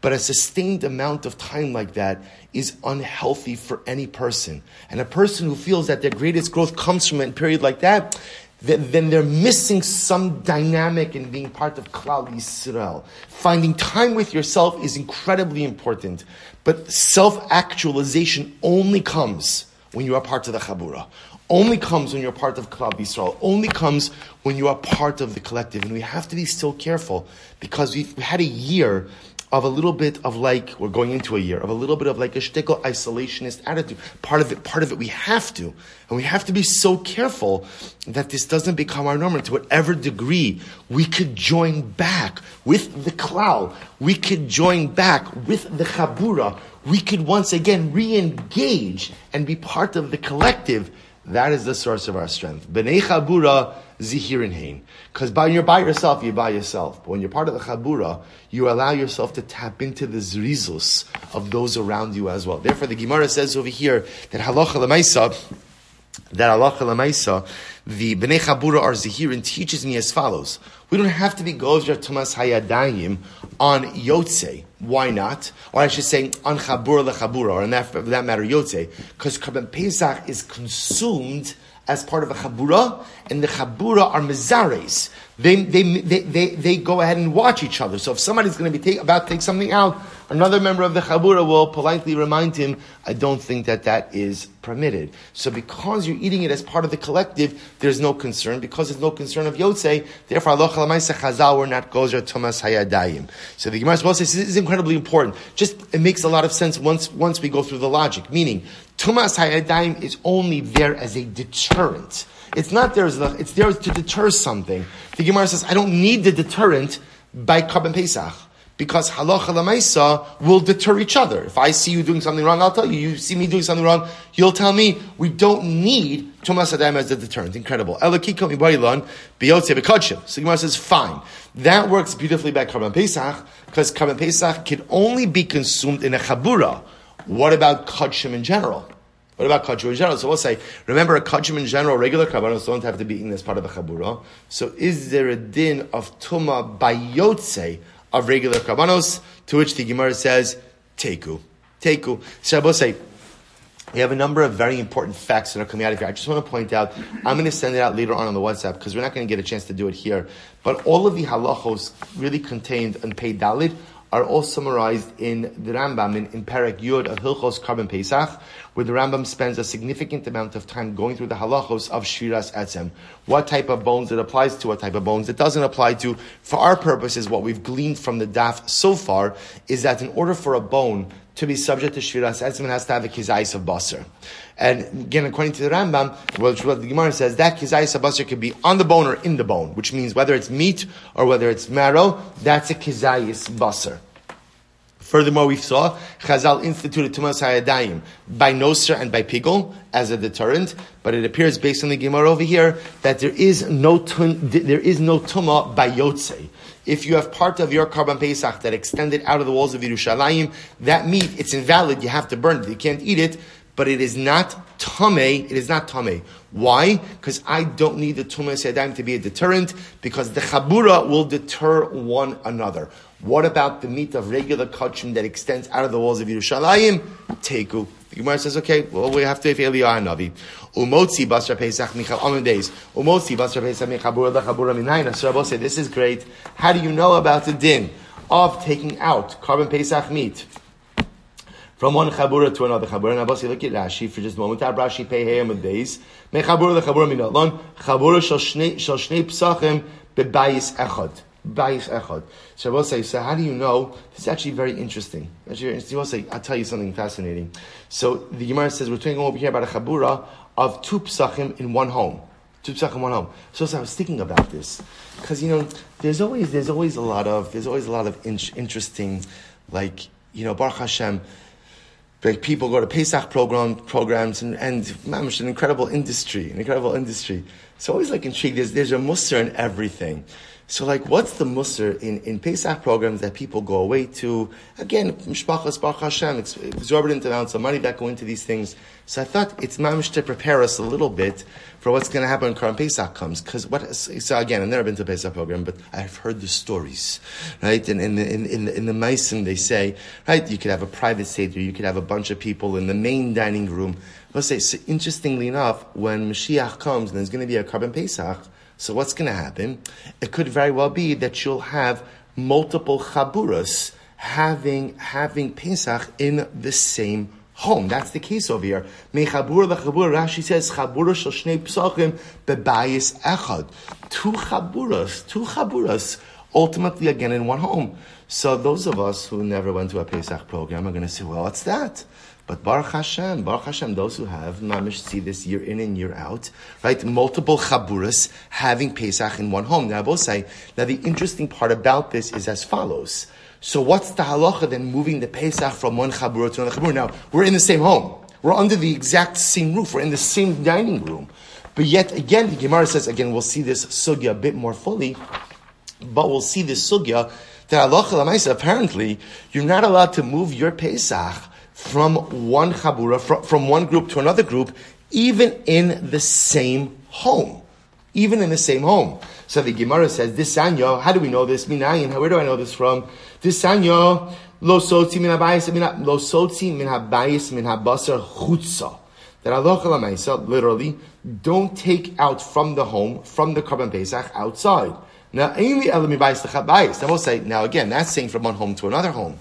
But a sustained amount of time like that is unhealthy for any person. And a person who feels that their greatest growth comes from a period like that, then they're missing some dynamic in being part of Klal Yisrael. Finding time with yourself is incredibly important, but self-actualization only comes when you are part of the Chabura. Only comes when you're part of Klal Yisrael. Only comes when you are part of the collective. And we have to be still careful because we've had a year of a little bit of like we're going into a year of a little bit of like a shtickle isolationist attitude. Part of it, part of it, we have to, and we have to be so careful that this doesn't become our norm. And To whatever degree we could join back with the klal, we could join back with the chabura. We could once again re-engage and be part of the collective. That is the source of our strength. B'nei chabura zihirin hein. Because by you're by yourself, you're by yourself. But when you're part of the chabura, you allow yourself to tap into the zrizus of those around you as well. Therefore, the Gemara says over here that halacha lemaisa, that halacha the bnei chabura are zihirin teaches me as follows. We don't have to be gozer Tumas hayadayim on yotze. Why not? Or I should say on chabura lechabura, or in that, for that matter yotze, because Karban Pesach is consumed as part of a chabura, and the chabura are mezares. They, they, they, they, they go ahead and watch each other. So if somebody's going to be take, about to take something out, another member of the chabura will politely remind him, I don't think that that is permitted. So because you're eating it as part of the collective, there's no concern. Because there's no concern of yotzei, therefore Allah chazal were not gozer Tumas hayadayim. So the Gemara says this is incredibly important. Just, it makes a lot of sense once, once we go through the logic. Meaning, Tumas Hayadayim is only there as a deterrent. It's not there as a, it's there to deter something. The Gemara says, I don't need the deterrent by Karban Pesach. Because halacha lamaisa will deter each other. If I see you doing something wrong, I'll tell you. You see me doing something wrong, you'll tell me. We don't need Tumas Adayim as a deterrent. Incredible. Elokiko mibailon biyotze bekadshim. So Gemara says, fine. That works beautifully by Karban Pesach, because Karban Pesach can only be consumed in a chabura What about kachim in general? What about kachim in general? So we'll say, remember a kachim in general, regular karbanos don't have to be eaten as part of the chabura. So is there a din of tuma bayotze of regular karbanos? To which the Gemara says, teku. Teku. Will say, we have a number of very important facts that are coming out of here. I just want to point out, I'm going to send it out later on on the WhatsApp because we're not going to get a chance to do it here. But all of the halachos really contained in Pei Dalit are all summarized in the Rambam in, in Perek Yud of Hilchos Karban Pesach, where the Rambam spends a significant amount of time going through the halachos of Shiras Etzem. What type of bones it applies to, what type of bones it doesn't apply to. For our purposes, what we've gleaned from the daf so far is that in order for a bone to be subject to Shiras Etzem, it has to have a kizais of basar. And again, according to the Rambam, which what the Gemara says, that kizais of basar could be on the bone or in the bone, which means whether it's meat or whether it's marrow, that's a kizais basar. Furthermore, we saw Chazal instituted Tumas Hayadayim by Noser and by Pigul as a deterrent, but it appears based on the Gemara over here that there is no tun, there is no Tuma by Yotze. If you have part of your Karban Pesach that extended out of the walls of Yerushalayim, that meat, it's invalid, you have to burn it, you can't eat it, but it is not tame. It is not tame. Why? Because I don't need the tumah sedayim to be a deterrent. Because the chabura will deter one another. What about the meat of regular kachim that extends out of the walls of Yerushalayim? Teku. The Gemara says, okay, well, we have to have Eliyahu Navi. Umotzi basra pesach michal amim days. Umotzi basra pesach michabura lechabura minayna. So Rabbi said, this is great. How do you know about the din of taking out Karban pesach meat? From one chabura to another chabura. Now, boss, look at Rashi for just a moment. Rashi pay hayam days. Mechabura lechabura minalon. Chabura shal shnei psachim bebayis echad. So I will say, so how do you know? This is actually very interesting. Actually, I will say, I'll tell you something fascinating. So the Gemara says, we're talking over here about a chabura of two psachim in one home. Two psachim in one home. So, so I was thinking about this. Because, you know, there's always, there's always a lot of, there's always a lot of in- interesting, like, you know, Baruch Hashem, like people go to Pesach program, programs and, and mamish, an incredible industry, an incredible industry. It's always like intrigued. There's, there's a musr in everything. So, like, what's the musr in, in Pesach programs that people go away to? Again, Mishpachas Baruch Hashem, exorbitant amounts of money that go into these things. So I thought it's mamish to prepare us a little bit for what's going to happen when Korban Pesach comes. Because what? So again, I've never been to a Pesach program, but I've heard the stories, right? And in the in, in, in the they say, right, you could have a private seder, you could have a bunch of people in the main dining room. Let's say, so interestingly enough, when Mashiach comes and there's going to be a Karban Pesach. So what's going to happen? It could very well be that you'll have multiple chaburas having having Pesach in the same home. That's the case over here. Mechabur lechabur. Rashi says chabura shel shnei psachim bebayis echad. Two chaburas, two chaburas, ultimately again in one home. So those of us who never went to a Pesach program are going to say, well, what's that? But Baruch Hashem, Baruch Hashem, those who have mamish see this year in and year out, right? Multiple chaburas having Pesach in one home. Now I will say, now the interesting part about this is as follows. So what's the halacha then moving the Pesach from one chabura to another chabura? Now we're in the same home. We're under the exact same roof. We're in the same dining room. But yet again, the Gemara says again, we'll see this sugya a bit more fully. But we'll see this sugya that halacha. Apparently, you're not allowed to move your Pesach from one chabura, from, from one group to another group, even in the same home. Even in the same home. So the Gemara says, this sanyo, how do we know this? Minayin, where do I know this from? This sanyo, lo sotzi min habayis, lo sotzi min habayis min habasar chutza. That Allah literally, don't take out from the home, from the Karban Pesach, outside. Now, Then we'll say, now again, that's saying from one home to another home.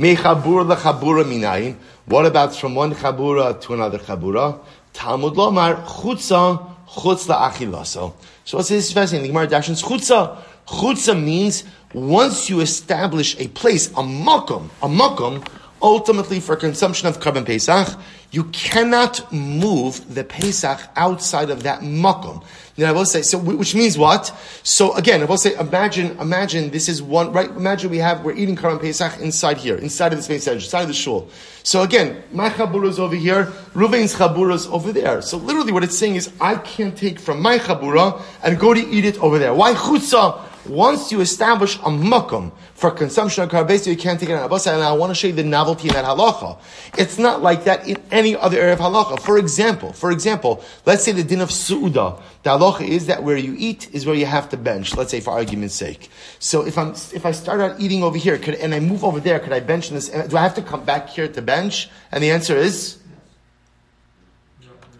Mechabura minayin. What about from one chabura to another chabura? Talmud lomar chutza chutz la'achilaso. So what's this fascinating? The Gemara dashins chutza. Chutza means once you establish a place, a makom, a makom, ultimately for consumption of Karban Pesach, you cannot move the Pesach outside of that makom. Then I will say, so which means what? So again, I will say, imagine, imagine this is one, right? Imagine we have, we're eating Karban Pesach inside here, inside of the space edge, inside of the shul. So again, my chabura is over here, Ruvain's chabura is over there. So literally what it's saying is, I can't take from my chabura and go to eat it over there. Why chutza? Once you establish a makom for consumption of korban, you can't take it out. And I want to show you the novelty in that halacha. It's not like that in any other area of halacha. For example, for example, let's say the din of su'uda. The halacha is that where you eat is where you have to bench. Let's say for argument's sake. So if I'm if I start out eating over here could, and I move over there, could I bench in this? Do I have to come back here to bench? And the answer is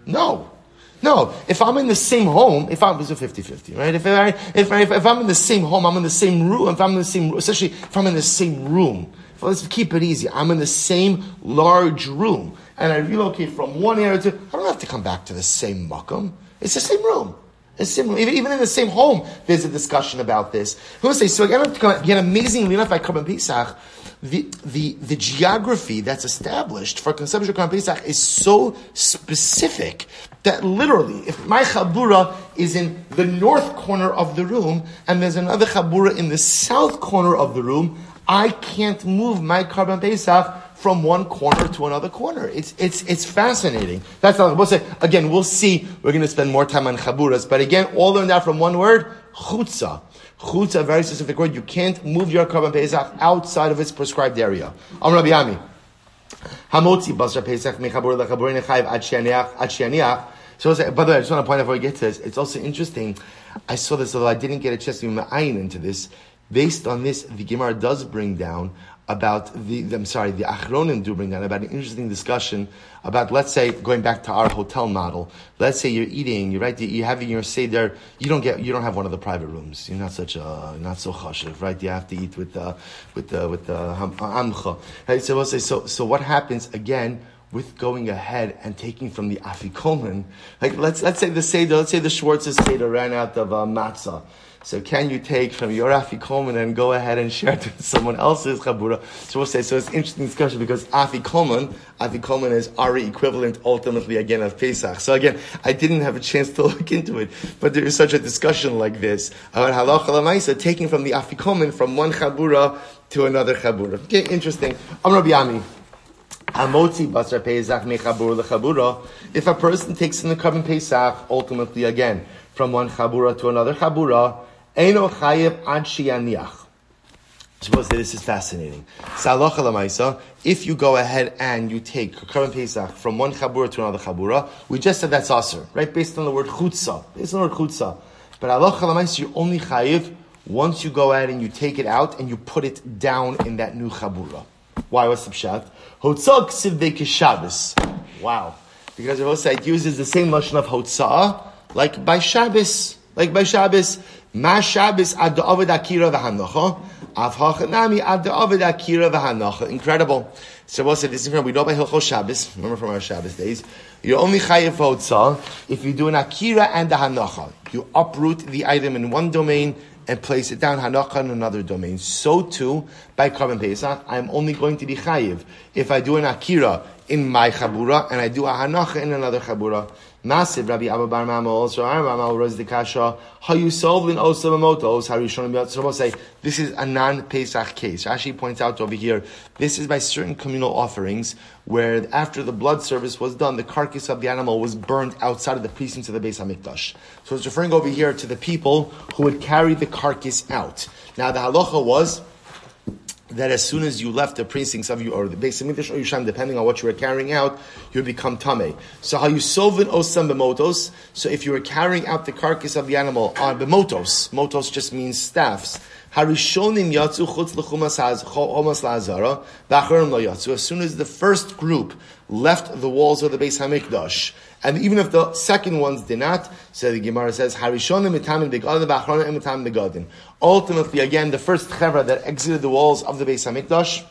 no. No, if I'm in the same home, if I'm, it's a 50-50, right? If, I, if, I, if, I'm in the same home, I'm in the same room, if I'm in the same, especially if I'm in the same room, let's keep it easy. I'm in the same large room, and I relocate from one area to, I don't have to come back to the same makom. It's the same room. It's similar. Even, even in the same home, there's a discussion about this. Who say, so again, again amazingly enough, by Korban Pesach, the, the, the geography that's established for consumption of Korban Pesach is so specific that literally, if my chabura is in the north corner of the room and there's another chabura in the south corner of the room, I can't move my Korban Pesach from one corner to another corner. It's, it's, it's fascinating. That's not, we'll say, again, we'll see, we're going to spend more time on chaburas, but again, all learned out from one word, chutza. Chutza, a very specific word. You can't move your Korban Pesach outside of its prescribed area. Am Rabbi Ami. Hamotzi basra Pesach mechabur lechabur nechayiv ad sheniach. So, by the way, I just want to point out before we get to this, it's also interesting. I saw this, although I didn't get a chance to be ma'ayin into this. Based on this, the Gemara does bring down about the, I'm sorry, the Achronim do bring down about an interesting discussion about, let's say, going back to our hotel model. Let's say you're eating, you're right, you're having your seder, you don't get, you don't have one of the private rooms. You're not such a, not so chashiv, right? You have to eat with the, with the, with uh, the amcha. Right? So so, so what happens again? with going ahead and taking from the afikomen, like let's let's say the seder, let's say the Schwartz's seder ran out of uh, matzah. So can you take from your afikomen and go ahead and share it with someone else's chabura? So we'll say, so it's interesting discussion because afikomen, afikomen is Ari equivalent ultimately again of Pesach. So again, I didn't have a chance to look into it, but there is such a discussion like this about halacha lamaisa, taking from the afikomen from one chabura to another chabura. Okay, interesting. I'm Rabbi Ami. Amotzi basar Pesach mechabura lechabura. If a person takes in the Korban Pesach, ultimately again, from one chabura to another chabura, Eino ad. Suppose that this is fascinating. If you go ahead and you take Korban Pesach from one chabura to another chabura, we just said that's aser, right? Based on the word chutza, based on the word chutza. But halacha you only chayiv once you go ahead and you take it out and you put it down in that new chabura. Why? What's the pshat? Hotzak sivdei Shabbos. Wow. Because Rosai uses the same lashon of hotzah, like by Shabbos, like by Shabbos. Ma Shabbos ad Ovid Akira v'Hanocha. Av Hachanami ad Ovid Akira v'Hanocha. Incredible. So we'll say this is incredible. We know by Hilchos Shabbos. Remember from our Shabbos days. You're only chayiv hotzah if you do an Akira and a Hanocha. You uproot the item in one domain and place it down Hanocha in another domain. So too by Korban Pesach, I'm only going to be chayiv if I do an Akira in my chabura and I do a Hanocha in another chabura. Massive Rabbi Abba Bar Mama also Rama Roz the Kasha. How you solve in Osamamotos? How you shown me say this is a non Pesach case. Rashi points out over here. This is by certain communal offerings where after the blood service was done, the carcass of the animal was burned outside of the precincts of the Beis Hamikdash. So it's referring over here to the people who would carry the carcass out. Now the halacha was that as soon as you left the precincts of you or the base of Mikdash or Yushan, depending on what you were carrying out, you become tame. So how you solve in osam bemotos? So if you were carrying out the carcass of the animal on bemotos, motos just means staffs. Harishonim yatsu chutz lechumas lazara, lo yatsu. As soon as the first group left the walls of the Beis Hamikdash, and even if the second ones did not, so the Gemara says, Harishonim mitamim begadin, v'achronim mitamim begadin. Ultimately, again, the first chevra that exited the walls of the Beis Hamikdash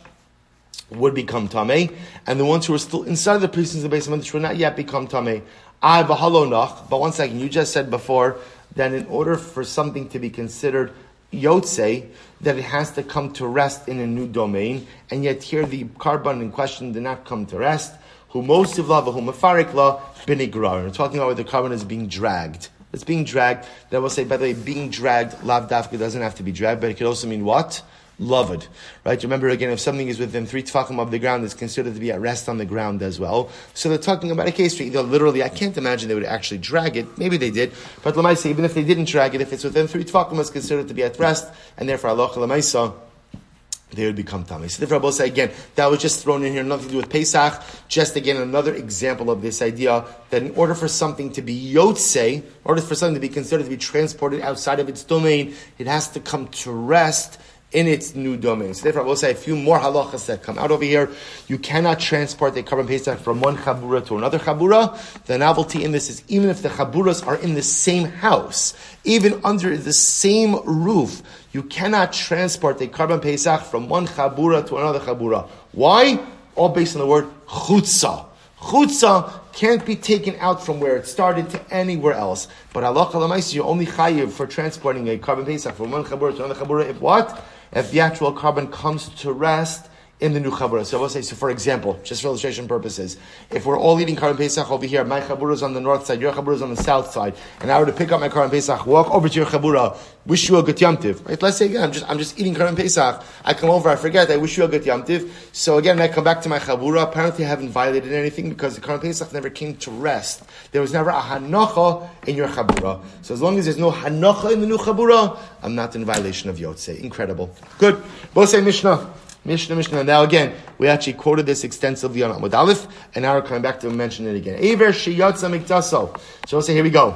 would become tamei, and the ones who were still inside the precincts of the Beis Hamikdash would not yet become tamei. I nach. But one second, you just said before that in order for something to be considered yotze, that it has to come to rest in a new domain, and yet here the korban in question did not come to rest who most of lava, who mafarik la binigrar. We're talking about where the korban is being dragged. It's being dragged. That will say, by the way, being dragged, lav dafka doesn't have to be dragged, but it could also mean what? loved. Right? Remember again, if something is within three tefachim of the ground, it's considered to be at rest on the ground as well. So they're talking about a case where either literally, I can't imagine they would actually drag it. Maybe they did, but Lamaisa, even if they didn't drag it, if it's within three tefachim, it's considered to be at rest, and therefore Allah Lamaisa they would become tamei. So therefore, I will say again, that was just thrown in here, nothing to do with Pesach. Just again, another example of this idea that in order for something to be yotze, in order for something to be considered to be transported outside of its domain, it has to come to rest in its new domain. So therefore, I will say a few more halachas that come out over here. You cannot transport a korban pesach from one chabura to another chabura. The novelty in this is even if the chaburas are in the same house, even under the same roof, you cannot transport a korban pesach from one chabura to another chabura. Why? All based on the word chutza. Chutza can't be taken out from where it started to anywhere else. But Allah you're only chayiv for transporting a korban pesach from one chabura to another chabura if what? If the actual korban comes to rest in the new chabura. So I will say, so for example, just for illustration purposes, if we're all eating korban pesach over here, my chabura is on the north side, your chabura is on the south side, and I were to pick up my korban pesach, walk over to your chabura, wish you a good yamtiv, right? Let's say again, I'm just I'm just eating korban pesach, I come over, I forget, I wish you a good yamtiv. So again, I come back to my chabura, apparently I haven't violated anything because the korban pesach never came to rest. There was never a hanocha in your chabura. So as long as there's no hanocha in the new chabura, I'm not in violation of yotze. Incredible. Good. Say Mishnah. Mishnah, Mishnah. Now again, we actually quoted this extensively on Amud Aleph, and now we're coming back to mention it again. Aver sheyatza miktaso. So we'll say, here we go.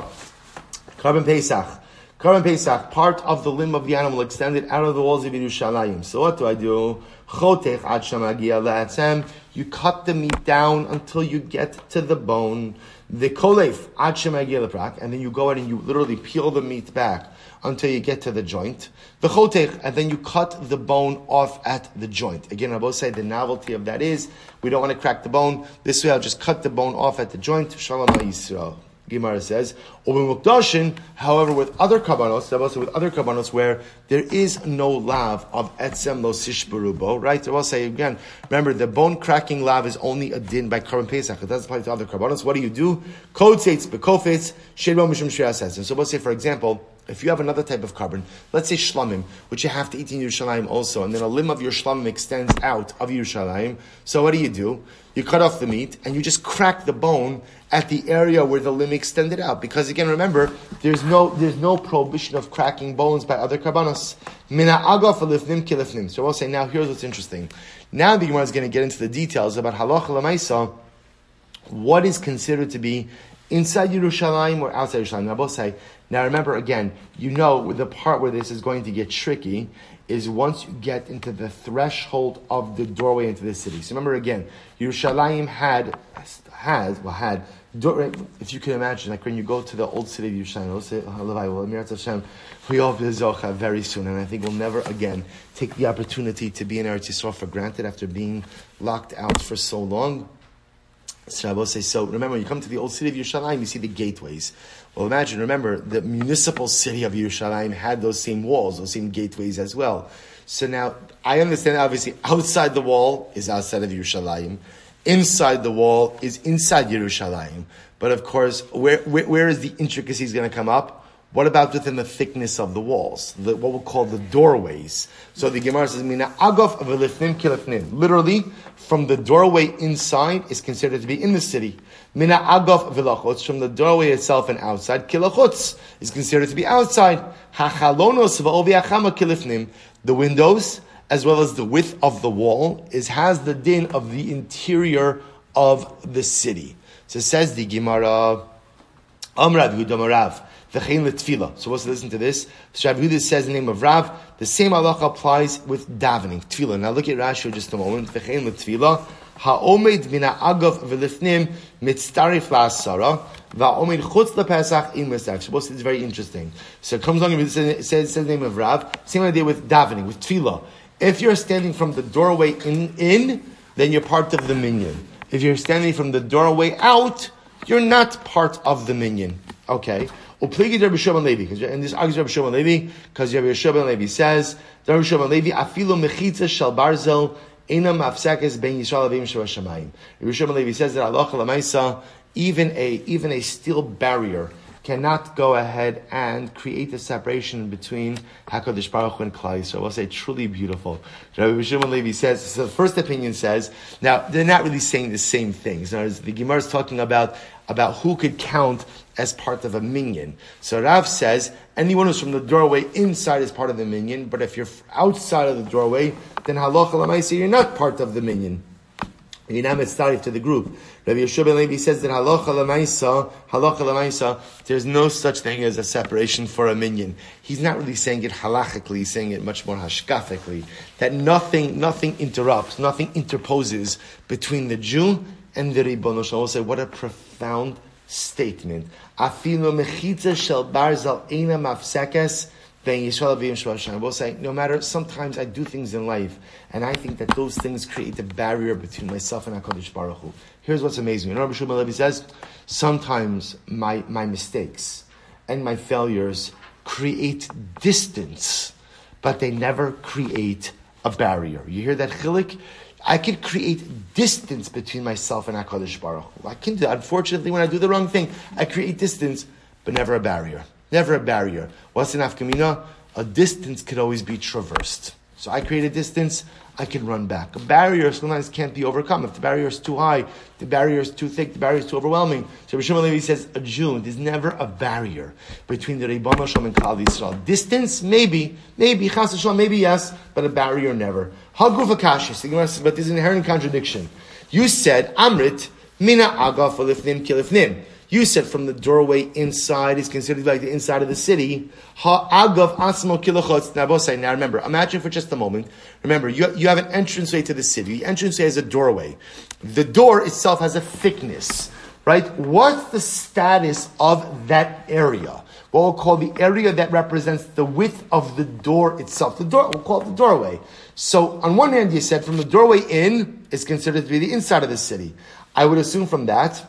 Korban Pesach. Korban Pesach, part of the limb of the animal extended out of the walls of Yerushalayim. So what do I do? Chotech ad shamagia You cut the meat down until you get to the bone. The kolef ad shemagia and then you go out and you literally peel the meat back until you get to the joint. The chotech, and then you cut the bone off at the joint. Again, I both say the novelty of that is we don't want to crack the bone. This way, I'll just cut the bone off at the joint. Shalom Yisrael. Gemara says, however, with other karbanos, also with other karbanos where there is no lav of etzem lo sishbarubo, right? I will say again, remember the bone cracking lav is only a din by korban pesach. It doesn't apply to other karbanos. What do you do? Kodseitz bekofetz shedbo mishum says. And So we'll say, for example, if you have another type of korban, let's say shlamim, which you have to eat in Yerushalayim also, and then a limb of your shlamim extends out of Yerushalayim, so what do you do? You cut off the meat, and you just crack the bone at the area where the limb extended out. Because again, remember, there's no, there's no prohibition of cracking bones by other karbanos. Mina. So we'll say, now here's what's interesting. Now the Gemara is going to get into the details about halacha lamaisa, what is considered to be inside Yerushalayim or outside Yerushalayim. Both say, now remember again, you know the part where this is going to get tricky is once you get into the threshold of the doorway into the city. So remember again, Yerushalayim had, has, well had, if you can imagine, like when you go to the old city of Yerushalayim, uh, Zocha very soon, and I think we'll never again take the opportunity to be in Eretz Yisrael for granted after being locked out for so long. So remember, when you come to the old city of Yerushalayim, you see the gateways. Well, imagine, remember, the municipal city of Yerushalayim had those same walls, those same gateways as well. So now, I understand, obviously, outside the wall is outside of Yerushalayim. Inside the wall is inside Yerushalayim. But of course, where, where, where is the intricacies going to come up? What about within the thickness of the walls? The, what we'll call the doorways. So the Gemara says, Mina agaf v'lifnim kilifnim. Literally, from the doorway inside is considered to be in the city. Mina agaf v'lachutz, from the doorway itself and outside. Kilachutz is considered to be outside. Hachalonos v'oviachama kilifnim. The windows, as well as the width of the wall, is has the din of the interior of the city. So says the Gemara, Amrav Yudamarav. V'chein letfila. So what's listen to this? Rav says the name of Rav. The same halacha applies with davening, tefillah. Now look at Rashi just a moment. V'chein letfila. Ha'omed mina agav v'lifnim mitztarif la'asara. Va'omed chutz lepesach in mesach. So it's very interesting. So it comes along and says, says the name of Rav. Same idea with davening, with tefillah. If you're standing from the doorway in, in, then you're part of the minyan. If you're standing from the doorway out, you're not part of the minyan. Okay. Upligi Rabbi Shimon Levi, and this argues Rabbi Shimon Levi, because Rabbi Shimon Levi says, Rabbi Shimon Levi, afilu mechitza shal barzel, enam afsekes ben Yisrael avim shamayim. Rabbi Shimon Levi says that Allah lamaisa, even a even a steel barrier cannot go ahead and create a separation between Hakadosh Baruch Hu and Klal Yisrael. We'll say truly beautiful. Rabbi Shimon Levi says. So the first opinion says. Now they're not really saying the same things. Now, The Gemara is talking about about who could count as part of a minyan. So Rav says anyone who's from the doorway inside is part of the minyan, but if you're outside of the doorway, then halacha lamaisi you're not part of the minyan. Yinam Etzarif to the group. Rabbi Yeshua ben Levi says that halacha lemaisa, halacha lemaisa, there's no such thing as a separation for a minion. He's not really saying it halachically, he's saying it much more hashkafically. That nothing, nothing interrupts, nothing interposes between the Jew and the Ribbon Shalom say, what a profound statement. Afilu mechitza shel barzal ena mafsekes We'll say, no matter, sometimes I do things in life, and I think that those things create a barrier between myself and HaKadosh Baruch Hu. Here's what's amazing. You know, Rabbi Shmuel Levi says, sometimes my, my mistakes and my failures create distance, but they never create a barrier. You hear that chilik? I could create distance between myself and HaKadosh Baruch Hu. I can do, unfortunately, when I do the wrong thing, I create distance, but never a barrier. Never a barrier. What's in afkamina? A distance could always be traversed. So I create a distance, I can run back. A barrier sometimes can't be overcome. If the barrier is too high, the barrier is too thick, the barrier is too overwhelming. So Rishon Levi says, a Jew, there's never a barrier between the Rebbe Shalom and Klal Yisrael. Distance, maybe, maybe, Chas Shalom, maybe yes, but a barrier never. Haguf Akashis, but there's an inherent contradiction. You said, Amrit, Mina Agaf Lifnim Kilifnim. You said from the doorway inside is considered like the inside of the city. Now remember, imagine for just a moment. Remember, you, you have an entranceway to the city. The entranceway has a doorway. The door itself has a thickness, right? What's the status of that area? What we'll call the area that represents the width of the door itself. The door, we'll call it the doorway. So, on one hand, you said from the doorway in is considered to be the inside of the city. I would assume from that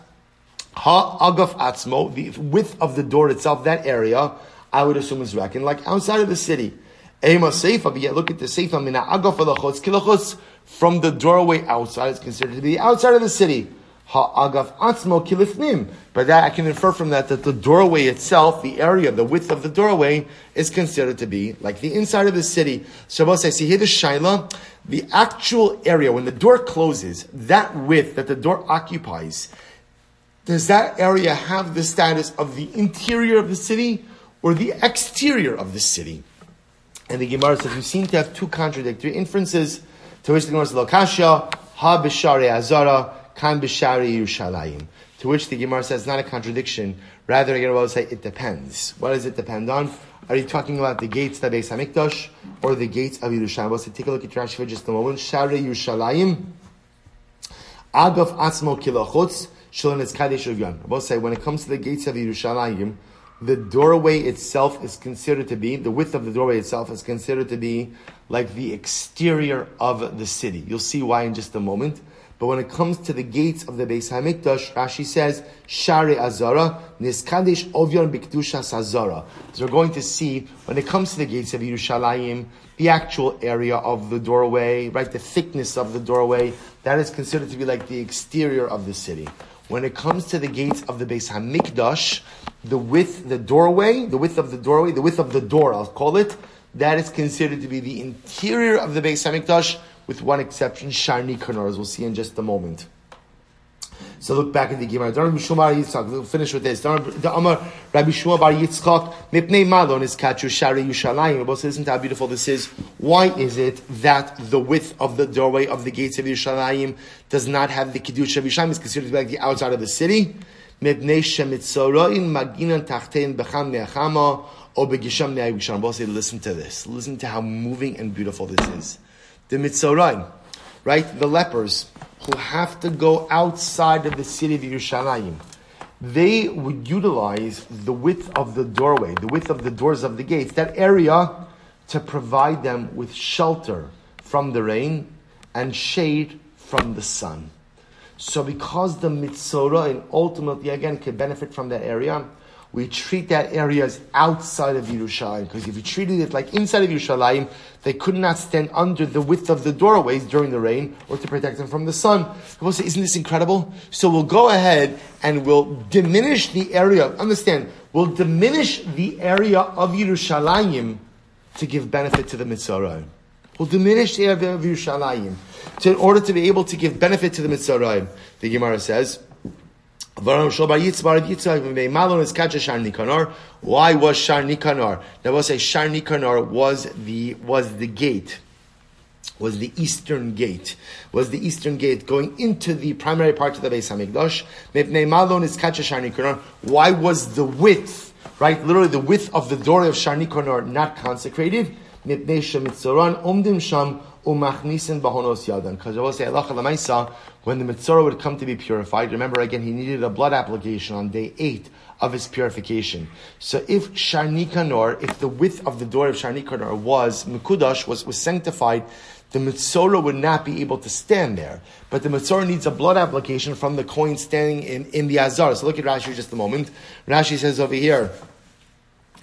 Ha agaf atzmo, the width of the door itself, that area, I would assume is reckoned like outside of the city. Ema seifa, but yet look at the seifa, mina agaf alachotz kilachotz, from the doorway outside is considered to be outside of the city. Ha agaf atzmo kilifnim. But that I can infer from that that the doorway itself, the area, the width of the doorway, is considered to be like the inside of the city. So I see here the shaila, the actual area when the door closes, that width that the door occupies does that area have the status of the interior of the city or the exterior of the city? And the Gemara says we seem to have two contradictory inferences. To which the Gemara says, "Lokasha ha azara kan b'shari Yerushalayim." To which the Gemara says, not a contradiction. Rather, the Gemara will say it depends. What does it depend on? Are you talking about the gates of Beis Hamikdash or the gates of Yerushalayim? Say, take a look at Rashi for just a moment. Shari Yerushalayim. Agav atzmo kilachutz. Shulin is Kadesh Uvyan. I will say, when it comes to the gates of Yerushalayim, the doorway itself is considered to be, the width of the doorway itself is considered to be like the exterior of the city. You'll see why in just a moment. But when it comes to the gates of the Beis Hamikdash, Rashi says, Shari Azara, Niskadesh Ovyon Bikdusha Azara. So we're going to see, when it comes to the gates of Yerushalayim, the actual area of the doorway, right, the thickness of the doorway, that is considered to be like the exterior of the city. When it comes to the gates of the Beis Hamikdash, the width, the doorway, the width of the doorway, the width of the door, I'll call it, that is considered to be the interior of the Beis Hamikdash, with one exception, Shar Nikanor, as we'll see in just a moment. So look back at the Gemara. Rabbi Shmuel Yitzchak. We'll finish with this. The Amar Rabbi Shmuel Bar Yitzchak Mipnei Malon is Kachu Shari Yushalayim. We'll listen to how beautiful this is. Why is it that the width of the doorway of the gates of Yushalayim does not have the Kiddush of Yushalayim? It's considered to be like the outside of the city. Mipnei Shemitzoroin Maginan Tachten Becham Neachama or Begisham. We'll say, listen to this. Listen to how moving and beautiful this is. The Mitzoraim, right? The lepers who have to go outside of the city of Yerushalayim, they would utilize the width of the doorway, the width of the doors of the gates, that area to provide them with shelter from the rain and shade from the sun. So because the mitzora and ultimately again can benefit from that area, we treat that area as outside of Yerushalayim. Because if you treated it like inside of Yerushalayim, they could not stand under the width of the doorways during the rain or to protect them from the sun. People say, isn't this incredible? So we'll go ahead and we'll diminish the area. Understand, we'll diminish the area of Yerushalayim to give benefit to the Mitzoraim. Will diminish the area of Yerushalayim to, in order to be able to give benefit to the Mitzoraim. The Gemara says, why was Shar Nikanor? There was a Shar Nikanor was the was the gate was the eastern gate, was the eastern gate going into the primary part of the Beis Hamikdash. Why was the width, right, literally the width of the door of Shar Nikanor not consecrated? Because I will say, when the Mitzorah would come to be purified, remember again, he needed a blood application on day eight of his purification. So if Shar Nikanor, if the width of the door of Shar Nikanor was Mikudash, was, was sanctified, the Mitzorah would not be able to stand there. But the Mitzorah needs a blood application from the coin standing in, in the Azar. So look at Rashi just a moment. Rashi says over here,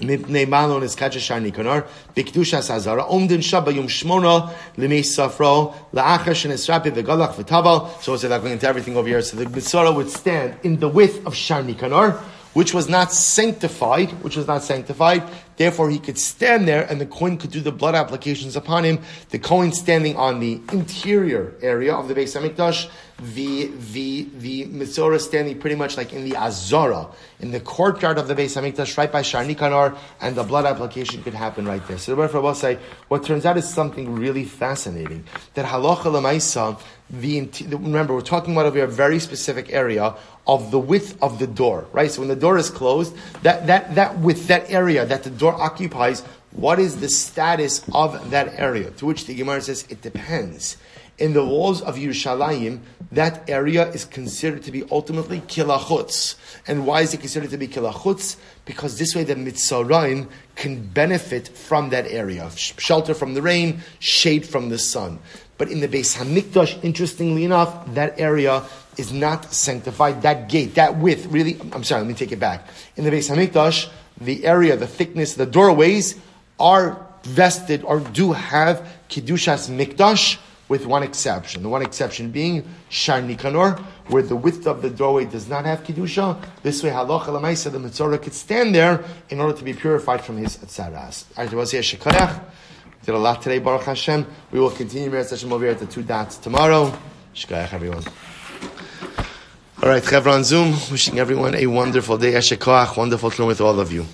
מפני מעלון is קדשא שני כנור, בקדושת הזרה, עומדן שם ביום שמונה למי ספרו, לאחר שנסרפי וגלח וטבל, so it's like going into everything over here, so the Mitzorah would stand in the width of Shani Kanor, which was not sanctified, which was not sanctified. Therefore, he could stand there and the Kohen could do the blood applications upon him. The Kohen standing on the interior area of the Beis Hamikdash, the, the, the Mitzorah standing pretty much like in the Azara, in the courtyard of the Beis Hamikdash, right by Shar Nikanor, and the blood application could happen right there. So the Rebbe will say, what turns out is something really fascinating, that halacha lemaisa, the, remember, we're talking about over a very specific area of the width of the door, right? So when the door is closed, that, that, that width, that area that the door occupies, what is the status of that area? To which the Gemara says, it depends. In the walls of Yerushalayim, that area is considered to be ultimately kilachutz. And why is it considered to be kilachutz? Because this way the Mitzoraim can benefit from that area. Shelter from the rain, shade from the sun. But in the Beis Hamikdash, interestingly enough, that area is not sanctified. That gate, that width, really, I'm sorry, let me take it back. In the Beis Hamikdash, the area, the thickness, the doorways are vested or do have Kiddushas Mikdash with one exception. The one exception being Shar Nikanor, where the width of the doorway does not have Kiddusha. This way, Halacha Lamaisa, the Mitzorah could stand there in order to be purified from his Tzaras. Did a lot today, Baruch Hashem. We will continue Meretz Hashem over here at the two dots tomorrow. Shkayach, everyone. All right, Chevron Zoom, wishing everyone a wonderful day. Eshekach, wonderful to with all of you.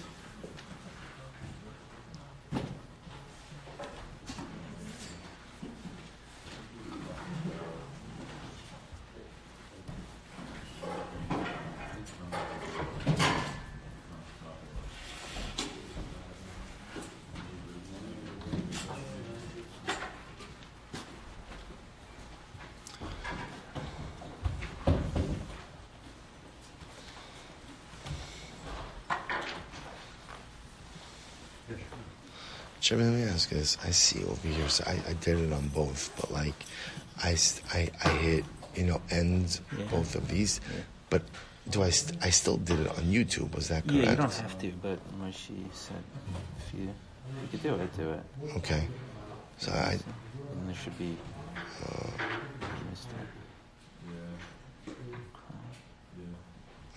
Let me ask you this. I see over here, so I, I did it on both, but like, I, I, I hit, you know, end yeah. both of these, yeah. but do I, st- I still did it on YouTube, was that correct? Yeah, you don't have to, but she said if you, you could do it, do it. Okay. So I. And there should be. Uh,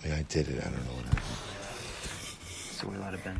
I mean, I did it, I don't know what I. So we're allowed to bench